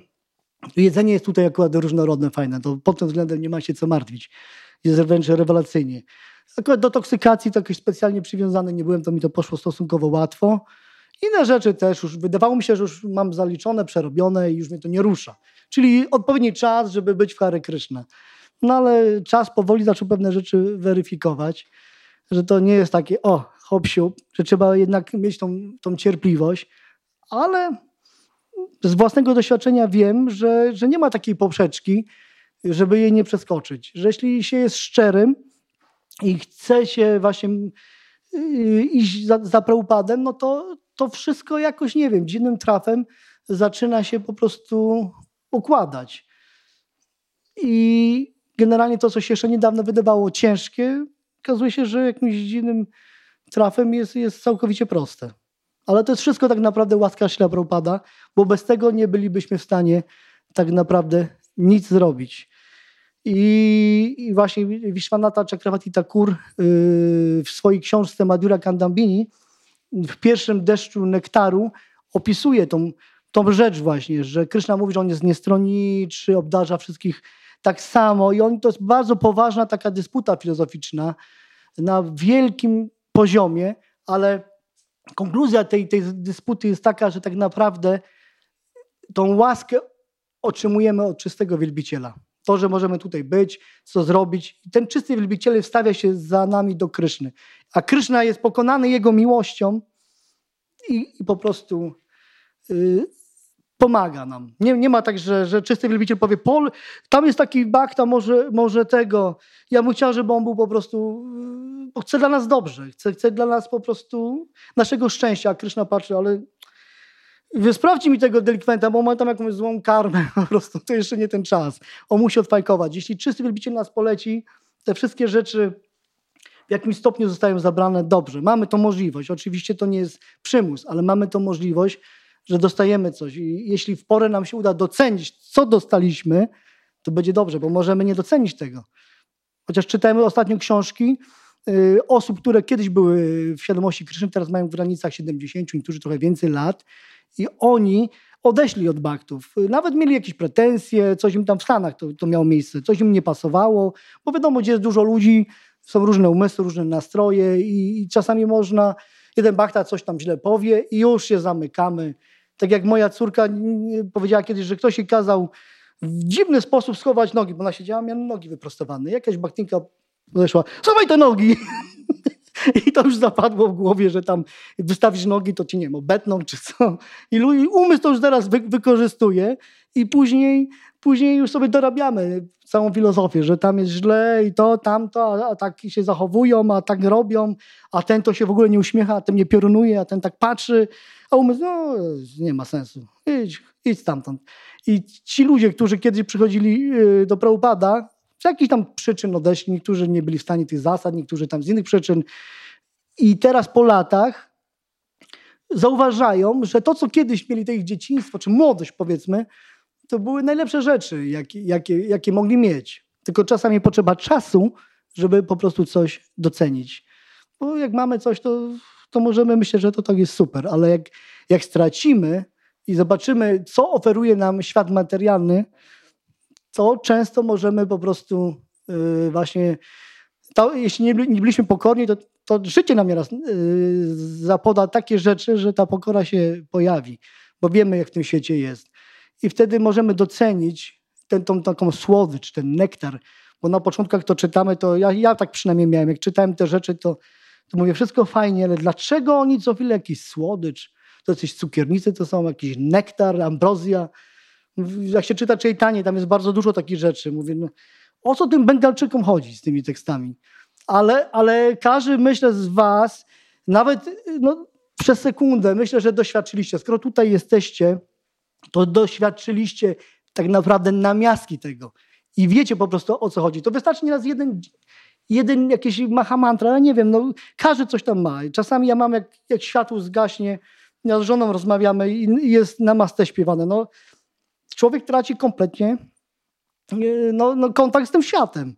jedzenie jest tutaj akurat różnorodne, fajne, to pod tym względem nie ma się co martwić. Jest wręcz rewelacyjnie. Akurat do toksykacji to jakoś specjalnie przywiązany nie byłem, to mi to poszło stosunkowo łatwo. Inne rzeczy też już wydawało mi się, że już mam zaliczone, przerobione i już mnie to nie rusza. Czyli odpowiedni czas, żeby być w Hare Krishna. No ale czas powoli zaczął pewne rzeczy weryfikować, że to nie jest takie, o, hop że trzeba jednak mieć tą, tą cierpliwość, ale z własnego doświadczenia wiem, że, że nie ma takiej poprzeczki, żeby jej nie przeskoczyć. Że jeśli się jest szczerym, i chce się właśnie y, iść za, za Prabhupadem, no to, to wszystko jakoś, nie wiem, dziwnym trafem zaczyna się po prostu układać. I generalnie to, co się jeszcze niedawno wydawało ciężkie, okazuje się, że jakimś dziwnym trafem jest, jest całkowicie proste. Ale to jest wszystko tak naprawdę łaska śla Prabhupada, bo bez tego nie bylibyśmy w stanie tak naprawdę nic zrobić. I, i właśnie Vishwanatha Chakravarti Thakur yy, w swojej książce Madhura Kandambini w pierwszym deszczu nektaru opisuje tą, tą rzecz właśnie, że Krishna mówi, że on jest niestroniczy, obdarza wszystkich tak samo i on, to jest bardzo poważna taka dysputa filozoficzna na wielkim poziomie, ale konkluzja tej, tej dysputy jest taka, że tak naprawdę tą łaskę otrzymujemy od czystego wielbiciela to, że możemy tutaj być, co zrobić. Ten czysty wielbiciel wstawia się za nami do Kryszny. A Kryszna jest pokonany Jego miłością i, i po prostu y, pomaga nam. Nie, nie ma tak, że, że czysty wielbiciel powie, Pol, tam jest taki bakta, może, może tego. Ja bym chciał, żeby on był po prostu, y, bo chce dla nas dobrze, chce, chce dla nas po prostu naszego szczęścia. A Kryszna patrzy, ale Sprawdź mi tego delikwenta, bo ma tam jakąś złą karmę, (laughs) po prostu to jeszcze nie ten czas. On musi odfajkować. Jeśli czysty wielbiciel nas poleci, te wszystkie rzeczy w jakimś stopniu zostają zabrane dobrze. Mamy tą możliwość. Oczywiście to nie jest przymus, ale mamy tą możliwość, że dostajemy coś. I jeśli w porę nam się uda docenić, co dostaliśmy, to będzie dobrze, bo możemy nie docenić tego. Chociaż czytamy ostatnio książki y, osób, które kiedyś były w świadomości Kryszny, teraz mają w granicach 70, niektórzy trochę więcej lat i oni odeszli od baktów. Nawet mieli jakieś pretensje, coś im tam w Stanach to, to miało miejsce, coś im nie pasowało, bo wiadomo, gdzie jest dużo ludzi, są różne umysły, różne nastroje i, i czasami można, jeden bakta coś tam źle powie i już się zamykamy. Tak jak moja córka powiedziała kiedyś, że ktoś jej kazał w dziwny sposób schować nogi, bo ona siedziała, miała nogi wyprostowane. Jakaś baktinka podeszła, schowaj te nogi! (laughs) (laughs) I to już zapadło w głowie, że tam wystawisz nogi, to ci nie wiem, obetną czy co. I umysł to już teraz wy- wykorzystuje i później, później już sobie dorabiamy całą filozofię, że tam jest źle i to, tamto, a, tak się zachowują, a tak robią, a ten to się w ogóle nie uśmiecha, a ten nie piorunuje, a ten tak patrzy, a umysł, no nie ma sensu, idź, idź stamtąd. I ci ludzie, którzy kiedyś przychodzili yy, do Prabhupada, z jakichś tam przyczyn odeszli, niektórzy nie byli w stanie tych zasad, niektórzy tam z innych przyczyn. I teraz po latach zauważają, że to, co kiedyś mieli to ich dzieciństwo, czy młodość powiedzmy, to były najlepsze rzeczy, jakie, jakie, jakie mogli mieć. Tylko czasami potrzeba czasu, żeby po prostu coś docenić. Bo jak mamy coś, to, to możemy myśleć, że to tak jest super, ale jak, jak stracimy i zobaczymy, co oferuje nam świat materialny, to często możemy po prostu yy, właśnie, to, jeśli nie, nie byliśmy pokorni, to, to życie nam nieraz yy, zapoda takie rzeczy, że ta pokora się pojawi, bo wiemy, jak w tym świecie jest. I wtedy możemy docenić tę tą taką słodycz, ten nektar, bo na początku jak to czytamy, to ja, ja tak przynajmniej miałem, jak czytałem te rzeczy, to, to mówię, wszystko fajnie, ale dlaczego oni co chwilę jakiś słodycz, to jakieś cukiernice, to są jakiś nektar, ambrozja, jak się czyta Czytanie, tam jest bardzo dużo takich rzeczy. Mówię, no, o co tym Bengalczykom chodzi z tymi tekstami? Ale, ale każdy, myślę, z was, nawet no, przez sekundę, myślę, że doświadczyliście. Skoro tutaj jesteście, to doświadczyliście tak naprawdę namiastki tego. I wiecie po prostu o co chodzi. To wystarczy nieraz jeden, jeden jakiś mahamantra, ale nie wiem, no, każdy coś tam ma. Czasami ja mam, jak, jak światło zgaśnie, ja z żoną rozmawiamy i i jest namaste śpiewane. No, człowiek traci kompletnie e, no, no, kontakt z tym światem.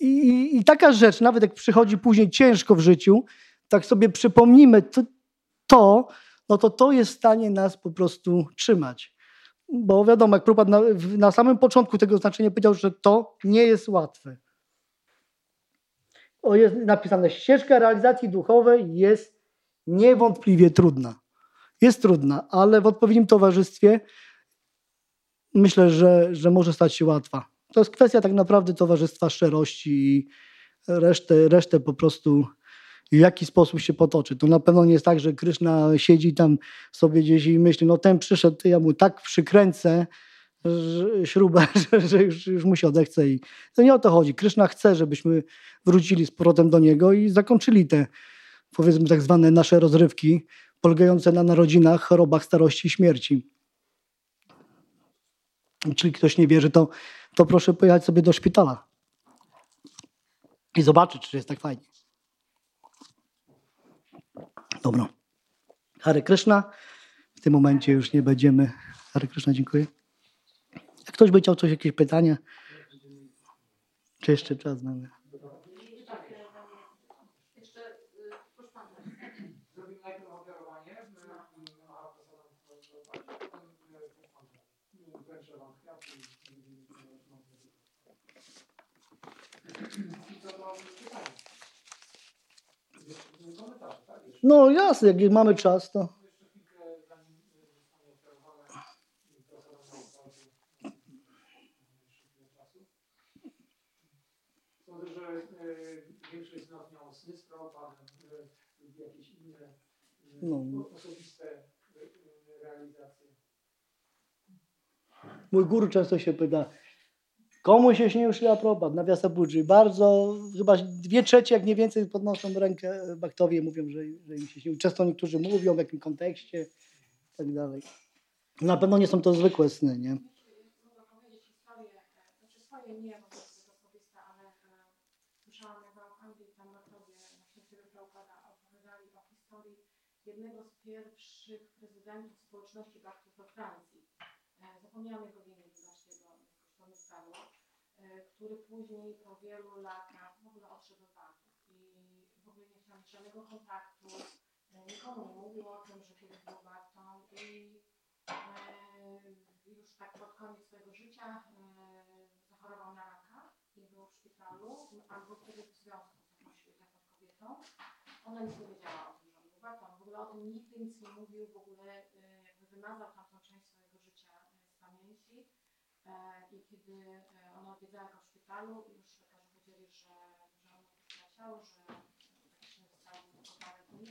I, i, taka rzecz, nawet jak przychodzi później ciężko w życiu, tak sobie przypomnimy to, to, no to to jest w stanie nas po prostu trzymać. Bo wiadomo, jak Prabhupada na, na samym początku tego znaczenia powiedział, że to nie jest łatwe. O, jest napisane, ścieżka realizacji duchowej jest niewątpliwie trudna. Jest trudna, ale w odpowiednim towarzystwie myślę, że, że może stać się łatwa. To jest kwestia tak naprawdę towarzystwa szczerości i resztę, resztę po prostu w jaki sposób się potoczy. To na pewno nie jest tak, że Kryszna siedzi tam sobie gdzieś i myśli, no ten przyszedł, ja mu tak przykręcę że, śrubę, (laughs) że, że już, już mu się odechce. I to nie o to chodzi. Kryszna chce, żebyśmy wrócili z powrotem do niego i zakończyli te, powiedzmy, tak zwane nasze rozrywki, polegające na narodzinach, chorobach, starości i śmierci. Czyli ktoś nie wierzy, to, to proszę pojechać sobie do szpitala i zobaczyć, czy jest tak fajnie. Dobra. Hare Krishna. W tym momencie już nie będziemy. Hare Krishna, dziękuję. Jak ktoś by chciał coś, jakieś pytania? Czy jeszcze czas mamy? Zrobimy najpierw ofiarowanie, Mahaprasadam potem wręczę wam kwiaty i I co to pytanie? Jeszcze komentarze, tak? Jeszcze No jasne, jak mamy czas, to. jeszcze chwilkę, zanim zostanie ofiarowane i prasadam na oparciu. Jeszcze chwilę czasu. Sądzę, że e, większość z nas miało sny z Prabhupadem, e, lub jakieś inne e, No. osobiste e, e, realizacje. Mój guru często się pyta, komu się śnił Śrila Prabhupada na Vyasa-Budży? Bardzo, chyba dwie trzecie, jak nie więcej, podnoszą rękę baktowie i mówią, że, że im się śnił. Często niektórzy mówią, w jakim kontekście i tak dalej. Na pewno nie są to zwykłe sny, nie? E, nie, e, właśnie jednego z pierwszych prezydentów społeczności Bachtów we Francji. E, Zapomniałam jego imię, wybaczcie, bo to mi spadło, e, który później po wielu latach w ogóle odszedł i w ogóle nie chciał mieć żadnego kontaktu, e, nikomu nie mówił o tym, że kiedyś był Bachtą i e, już tak pod koniec swojego życia e, zachorował na raka i był w szpitalu, albo wtedy w związku zaprosił taką kobietą. Ona nic nie wiedziała o tym, że on był Bart, on w ogóle o tym nigdy nic nie mówił, w ogóle e, jakby wymazał tamtą część swojego życia e, z pamięci. E, I kiedy e, ona odwiedzała go w szpitalu, już lekarze powiedzieli, że, że on ciało, że praktycznie został parę dni.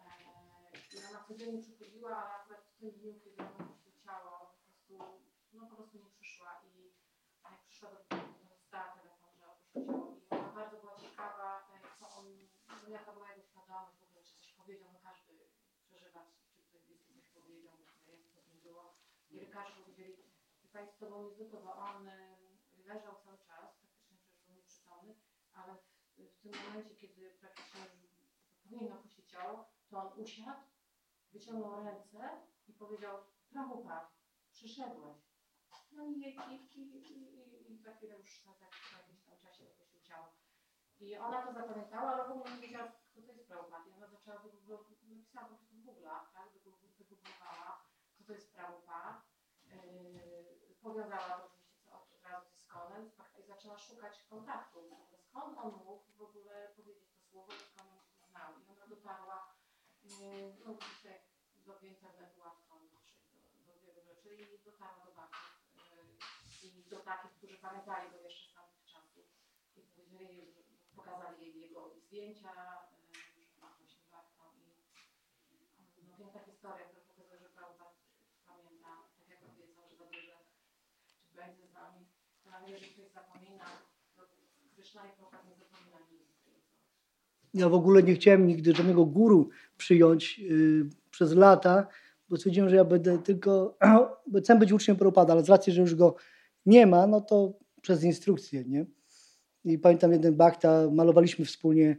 E, I ona codziennie przychodziła, ale akurat w tym dniu, kiedy on opuścił ciało, po prostu, no po prostu nie przyszła i jak przyszła do dostała telefon, że opuścił ciało i ona bardzo była ciekawa, e, co on, no jaka była jego świadomość w ogóle, czy coś powiedział, no każdy przeżywa, czy ktoś coś powiedział, jak to z nim było. I lekarze powiedzieli, że Państwo było niezwykłe, bo on e, leżał cały czas, praktycznie przecież był nieprzytomny, ale w, w tym momencie, kiedy praktycznie już powinien opuścić ciało, to on usiadł, wyciągnął ręce i powiedział, Prabhupada, przyszedłeś. No i, i, i, i, i za chwilę już tak, tak, jakimś tam czasie opuścił ciało. I ona to zapamiętała, ale w ogóle nie wiedziała, kto to jest Prabhupada. I ona zaczęła, napisała po prostu w Google'ach, tak, wygooglowała, kto to jest Prabhupada. Yy, powiązała oczywiście od, razu z Iskonem i zaczęła szukać kontaktów. Skąd on mógł w ogóle powiedzieć to słowo, skąd on znał. I ona dotarła yy, no, dzisiaj do internetu łatwo do, do wielu rzeczy i dotarła do banków yy, i do takich, którzy pamiętali go jeszcze z tamtych czasów i powiedzieli, pokazali jej jego zdjęcia, yy, że ma właśnie warto i no, piękna historia, która pokazuje, że Prabhupada pamięta, tak jak obiecał, że dobrze, że będzie z nami. Że ktoś zapomina, Prabhupada nie zapomina. Ja w ogóle nie chciałem nigdy żadnego guru przyjąć yy, przez lata, bo stwierdziłem, że ja będę tylko, (clears throat) chcę być uczniem Prabhupada, ale z racji, że już go nie ma, no to przez instrukcję, nie? I pamiętam jeden bakta, malowaliśmy wspólnie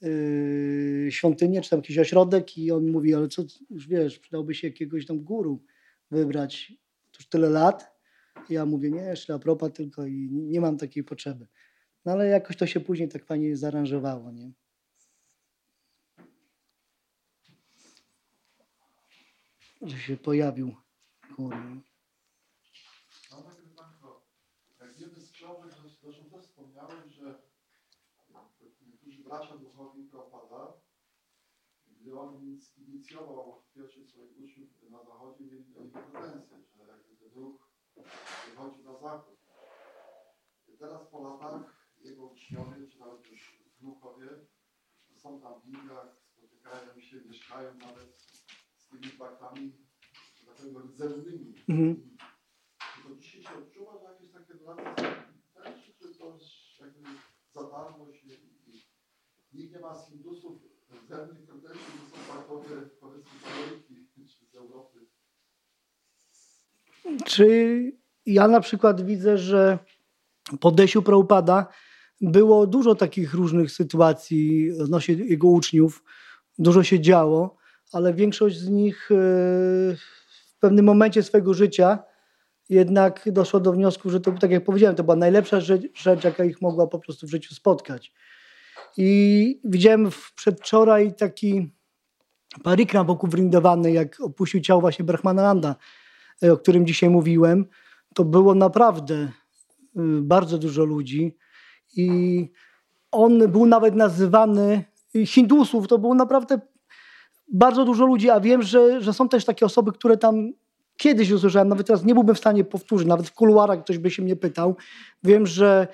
yy, świątynię, czy tam jakiś ośrodek i on mówi, ale co, już wiesz, przydałby się jakiegoś tam guru wybrać, to już tyle lat. I ja mówię, nie, jeszcze Prabhupada tylko i nie, mam takiej potrzeby. No ale jakoś to się później tak fajnie zaaranżowało, nie? Że się pojawił guru. Mam takie pytanko. Jak wiemy z książek, że zresztą też wspomniałem, że niektórzy bracia duchowi Prabhupada, gdy on inic- inicjował pierwszych swoich uczniów na zachodzie, mieli do niego pretensje, że jakby ten ruch wychodzi na zachód. Teraz po latach jego uczniowie, czy nawet już wnukowie, są tam w Indiach, spotykają się, mieszkają nawet z tymi baktami, że tak powiem, rdzennymi. Mhm. Czy to dzisiaj się odczuwa, że jakieś takie relacje są też, czy to jakby zatarłość i, i nikt nie ma z Hindusów rdzennych pretensji, że są baktowie, powiedzmy, z Ameryki czy z Europy. Czy ja na przykład widzę, że po Desiu Prabhupada było dużo takich różnych sytuacji odnośnie jego uczniów. Dużo się działo, ale większość z nich e, w pewnym momencie swojego życia jednak doszło do wniosku, że to, tak jak powiedziałem, to była najlepsza rzecz, jaka ich mogła po prostu w życiu spotkać. I widziałem przedwczoraj taki parikram wokół Vrindavany, jak opuścił ciało właśnie Brahmananda, e, o którym dzisiaj mówiłem, to było naprawdę y, bardzo dużo ludzi i on był nawet nazywany Hindusów, to było naprawdę bardzo dużo ludzi, a wiem, że, że są też takie osoby, które tam kiedyś usłyszałem, nawet teraz nie byłbym w stanie powtórzyć, nawet w kuluarach ktoś by się mnie pytał. Wiem, że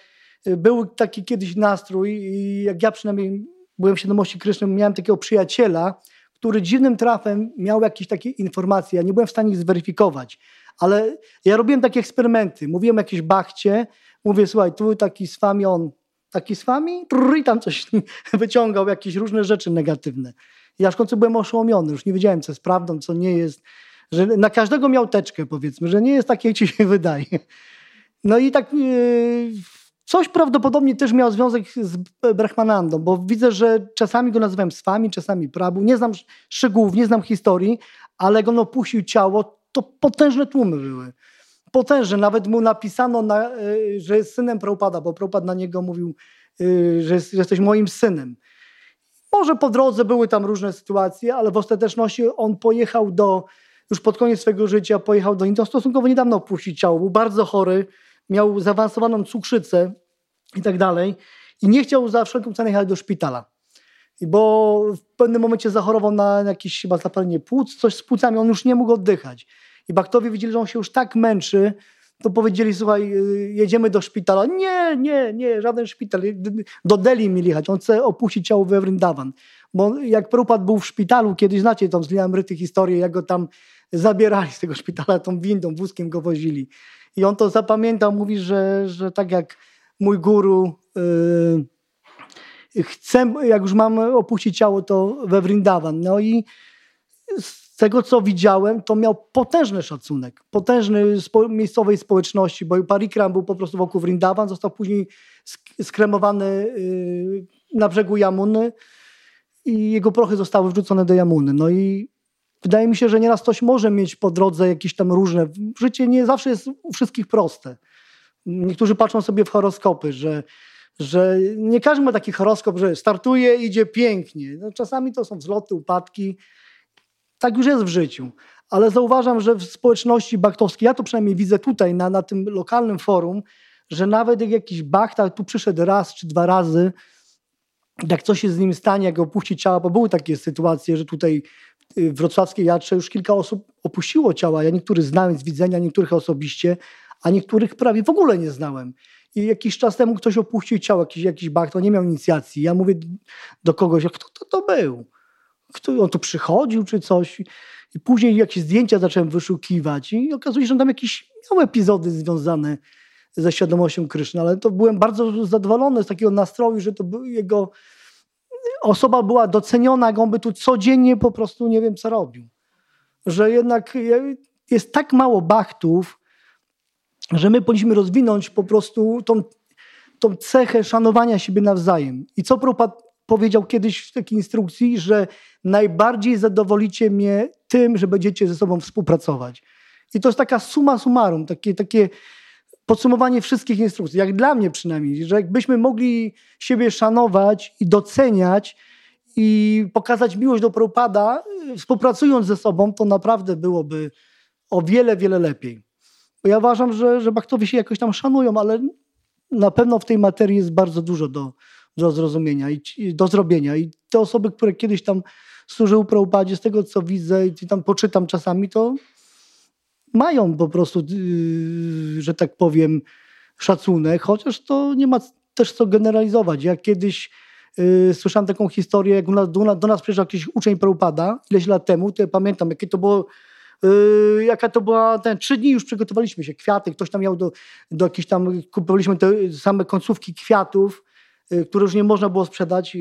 y, był taki kiedyś nastrój i jak ja przynajmniej byłem w świadomości Kryszny, miałem takiego przyjaciela, który dziwnym trafem miał jakieś takie informacje. Ja nie byłem w stanie ich zweryfikować, ale ja robiłem takie eksperymenty. Mówiłem o jakiejś bachcie, mówię, słuchaj, tu taki z wami, on taki z wami, i tam coś (laughs) wyciągał, jakieś różne rzeczy negatywne. Ja w końcu byłem oszołomiony, już nie wiedziałem, co jest prawdą, co nie jest. Że na każdego miał teczkę, powiedzmy, że nie jest tak, jak ci się (laughs) wydaje. No i tak yy, coś prawdopodobnie też miał związek z Brahmanandą, bo widzę, że czasami go nazywałem swami, czasami Prabu. Nie znam szczegółów, nie znam historii, ale jak on opuścił ciało, to potężne tłumy były. Potężne. Nawet mu napisano, na, y, że jest synem Prabhupada, bo Prabhupada na niego mówił, y, że, jest, że jesteś moim synem. Może po drodze były tam różne sytuacje, ale w ostateczności on pojechał do już pod koniec swojego życia pojechał do Indii. Stosunkowo niedawno opuścił ciało, był bardzo chory, miał zaawansowaną cukrzycę i tak dalej. I nie chciał za wszelką cenę jechać do szpitala. Bo w pewnym momencie zachorował na jakieś chyba zapalenie płuc, coś z płucami, on już nie mógł oddychać. I baktowie widzieli, że on się już tak męczy, to powiedzieli, słuchaj, y, jedziemy do szpitala. Nie, nie, nie, żaden szpital. Do Delhi mieli jechać. On chce opuścić ciało we Vrindavan. Bo jak Prabhupada był w szpitalu, kiedyś znacie tą z Liamryty historię, jak go tam zabierali z tego szpitala, tą windą, wózkiem go wozili. I on to zapamiętał, mówi, że, że tak jak mój guru yy, chcę, jak już mam opuścić ciało, to we Vrindavan. No i z tego, co widziałem, to miał potężny szacunek, potężny spo, miejscowej społeczności, bo Parikram był po prostu wokół Vrindavan, został później sk skremowany yy, na brzegu Jamuny i jego prochy zostały wrzucone do Jamuny. No i wydaje mi się, że nieraz ktoś może mieć po drodze jakieś tam różne. Życie nie zawsze jest u wszystkich proste. Niektórzy patrzą sobie w horoskopy, że, że nie każdy ma taki horoskop, że startuje, idzie pięknie. No, czasami to są wzloty, upadki. Tak już jest w życiu. Ale zauważam, że w społeczności bachtowskiej, ja to przynajmniej widzę tutaj na, na tym lokalnym forum, że nawet jak jakiś bachta tu przyszedł raz czy dwa razy, jak coś się z nim stanie, jak opuści ciała, bo były takie sytuacje, że tutaj w wrocławskiej Jatrze już kilka osób opuściło ciała. Ja niektórych znałem z widzenia, niektórych osobiście, a niektórych prawie w ogóle nie znałem. I jakiś czas temu ktoś opuścił ciało, jakiś, jakiś bach, to nie miał inicjacji. Ja mówię do kogoś, kto to, to był? Kto, on tu przychodził czy coś? I później jakieś zdjęcia zacząłem wyszukiwać i okazuje się, że tam jakieś miał epizody związane ze świadomością Kryszny, ale to byłem bardzo zadowolony z takiego nastroju, że to był jego osoba była doceniona, jak on by tu codziennie po prostu nie wiem co robił. Że jednak jest tak mało bachtów, że my powinniśmy rozwinąć po prostu tą, tą cechę szanowania siebie nawzajem. I co Prabhupada powiedział kiedyś w takiej instrukcji, że najbardziej zadowolicie mnie tym, że będziecie ze sobą współpracować. I to jest taka suma summarum, takie, takie podsumowanie wszystkich instrukcji, jak dla mnie przynajmniej, że jakbyśmy mogli siebie szanować i doceniać i pokazać miłość do Prabhupada, współpracując ze sobą, to naprawdę byłoby o wiele, wiele lepiej. Ja uważam, że, że Bachtowie się jakoś tam szanują, ale na pewno w tej materii jest bardzo dużo do, do zrozumienia i, do zrobienia. I te osoby, które kiedyś tam służyły Prabhupadzie, z tego co widzę i tam poczytam czasami, to mają po prostu, yy, że tak powiem, szacunek, chociaż to nie ma też co generalizować. Ja kiedyś yy, słyszałem taką historię, jak do, do nas przyjeżdżał jakiś uczeń Prabhupada ileś lat temu, to ja pamiętam, jakie to było Yy, jaka to była, ten, trzy dni już przygotowaliśmy się, kwiaty, ktoś tam miał do, do jakichś tam, kupowaliśmy te same końcówki kwiatów, yy, które już nie można było sprzedać,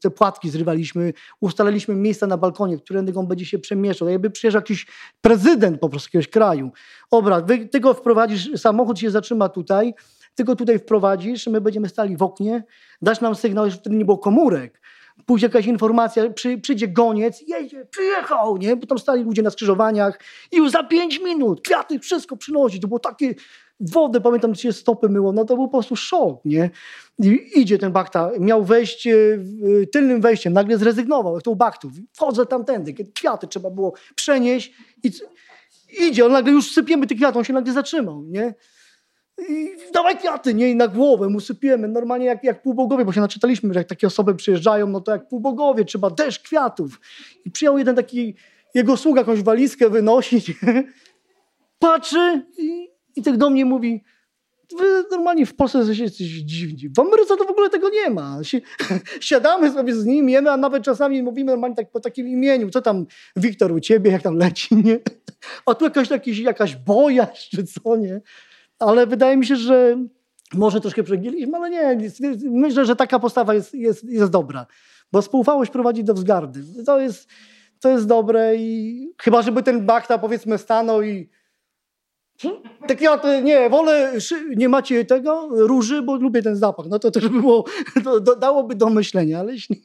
te płatki zrywaliśmy, ustaliliśmy miejsca na balkonie, którego on będzie się przemieszczał. Jakby przyjeżdżał jakiś prezydent po prostu jakiegoś kraju. Obraz, ty go wprowadzisz, samochód się zatrzyma tutaj, ty go tutaj wprowadzisz, my będziemy stali w oknie, dasz nam sygnał, że wtedy nie było komórek, pójdzie jakaś informacja, przy, przyjdzie goniec, jedzie, przyjechał, nie? Bo tam stali ludzie na skrzyżowaniach i już za pięć minut kwiaty, wszystko przynosi. To było takie wodę, pamiętam, się stopy myło, no to był po prostu szok, nie? I idzie ten Bachta, miał wejść tylnym wejściem, nagle zrezygnował, to u Bachtów. Wchodzę tamtędy, kwiaty trzeba było przenieść i idzie, on nagle już sypiemy te kwiaty, on się nagle zatrzymał, nie? I dawaj kwiaty, nie? I na głowę mu sypiemy. Normalnie jak, jak półbogowie, bo się naczytaliśmy, że jak takie osoby przyjeżdżają, no to jak półbogowie, trzeba deszcz kwiatów. I przyjął jeden taki, jego sługa jakąś walizkę wynosić. (laughs) Patrzy i, i tak do mnie mówi, wy normalnie w Polsce jesteście dziwni. W Ameryce to w ogóle tego nie ma. (laughs) Siadamy sobie z nim, jemy, a nawet czasami mówimy normalnie tak po takim imieniu. Co tam, Wiktor, u ciebie, jak tam leci, nie? (laughs) A tu jakaś, jakiś, jakaś bojaźń, czy co, nie? Ale wydaje mi się, że może troszkę przegięliśmy, ale nie, myślę, że taka postawa jest, jest, jest dobra, bo spółfałość prowadzi do wzgardy. To jest, to jest dobre i chyba, żeby ten bakta powiedzmy stanął i tak ja to, nie, wolę, nie macie tego, róży, bo lubię ten zapach. No to też by było, to dałoby do myślenia, ale jeśli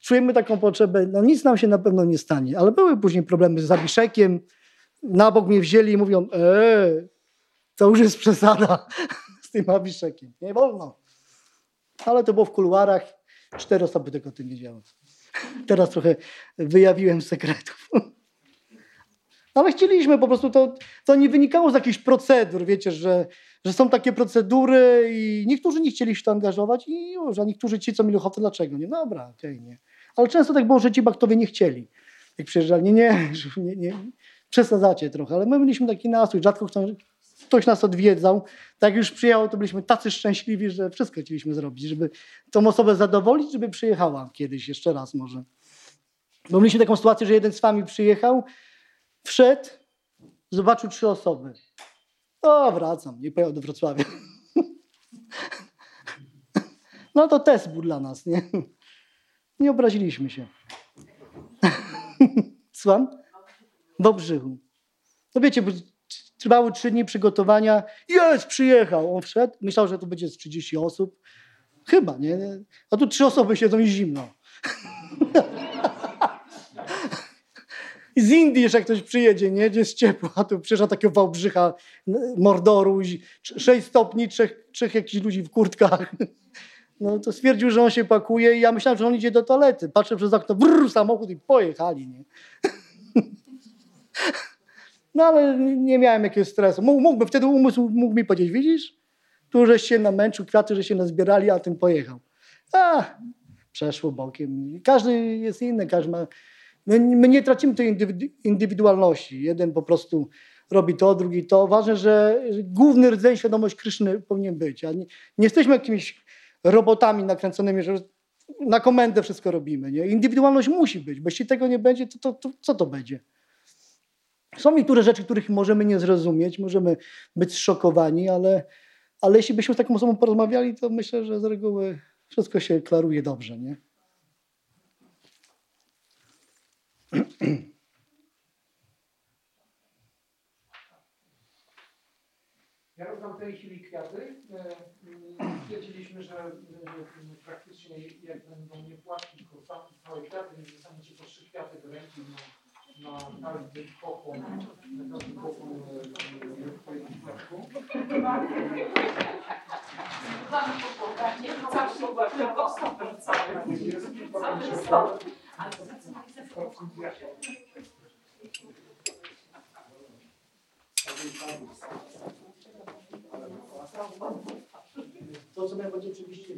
czujemy taką potrzebę, no nic nam się na pewno nie stanie. Ale były później problemy z Abiszekiem, na bok mnie wzięli i mówią, eee, to już jest przesada (laughs) z tym Abiszekiem. Nie wolno. Ale to było w kuluarach. Cztery osoby tego o tym wiedziały. Teraz trochę wyjawiłem sekretów. Ale chcieliśmy po prostu, to, to nie wynikało z jakichś procedur, wiecie, że, że są takie procedury i niektórzy nie chcieli się to angażować i już, a niektórzy ci, co mieli ochotę, dlaczego nie? Dobra, okej, nie. Ale często tak było, że ci baktowie nie chcieli. Jak przyjeżdżali, nie, nie, nie, nie, przesadzacie trochę, ale my mieliśmy taki nastrój, rzadko ktoś nas odwiedzał. Tak już przyjechało, to byliśmy tacy szczęśliwi, że wszystko chcieliśmy zrobić, żeby tą osobę zadowolić, żeby przyjechała kiedyś, jeszcze raz może. Bo mieliśmy taką sytuację, że jeden z wami przyjechał, wszedł, zobaczył trzy osoby. O, wracam, nie pojechał do Wrocławia. (laughs) No to test był dla nas, nie? Nie obraziliśmy się. (laughs) Słucham? W Obrzychu. No wiecie, trwały trzy dni przygotowania. Jest, przyjechał. On wszedł, myślał, że to będzie z 30 osób. Chyba, nie? A tu trzy osoby siedzą i zimno. (laughs) I z Indii jeszcze ktoś przyjedzie, nie? Gdzie jest ciepło, a tu przyjeżdża takiego Wałbrzycha, Mordoru, 6 stopni, trzech, trzech jakichś ludzi w kurtkach. No to stwierdził, że on się pakuje i ja myślałem, że on idzie do toalety. Patrzę przez okno, brrr, samochód i pojechali, nie? (laughs) No ale nie- miałem jakiegoś stresu. Mógł- Mógłby, wtedy umysł mógł mi powiedzieć, widzisz? Tu żeś się namęczył, kwiaty, że się nazbierali, a tym pojechał. A, przeszło bokiem. Każdy jest inny, każdy ma... My, my nie tracimy tej indywidu- indywidualności. Jeden po prostu robi to, drugi to. Ważne, że główny rdzeń świadomość Kryszny powinien być. Nie, nie jesteśmy jakimiś robotami nakręconymi, że na komendę wszystko robimy. Nie? Indywidualność musi być, bo jeśli tego nie będzie, to, to, to co to będzie? Są niektóre rzeczy, których możemy nie zrozumieć, możemy być zszokowani, ale, ale jeśli byśmy z taką osobą porozmawiali, to myślę, że z reguły wszystko się klaruje dobrze. Nie? (clears throat) Ja rozdam w tej chwili kwiaty. E, Stwierdziliśmy, że praktycznie jak będą nie płatki, tylko ca- całe kwiaty, więc dostaniecie po trzy kwiaty do ręki na każdy pokłon, na każdy pokłon e, w twoim kwiatku. Jest pomarańczowe, To, co będzie oczywiście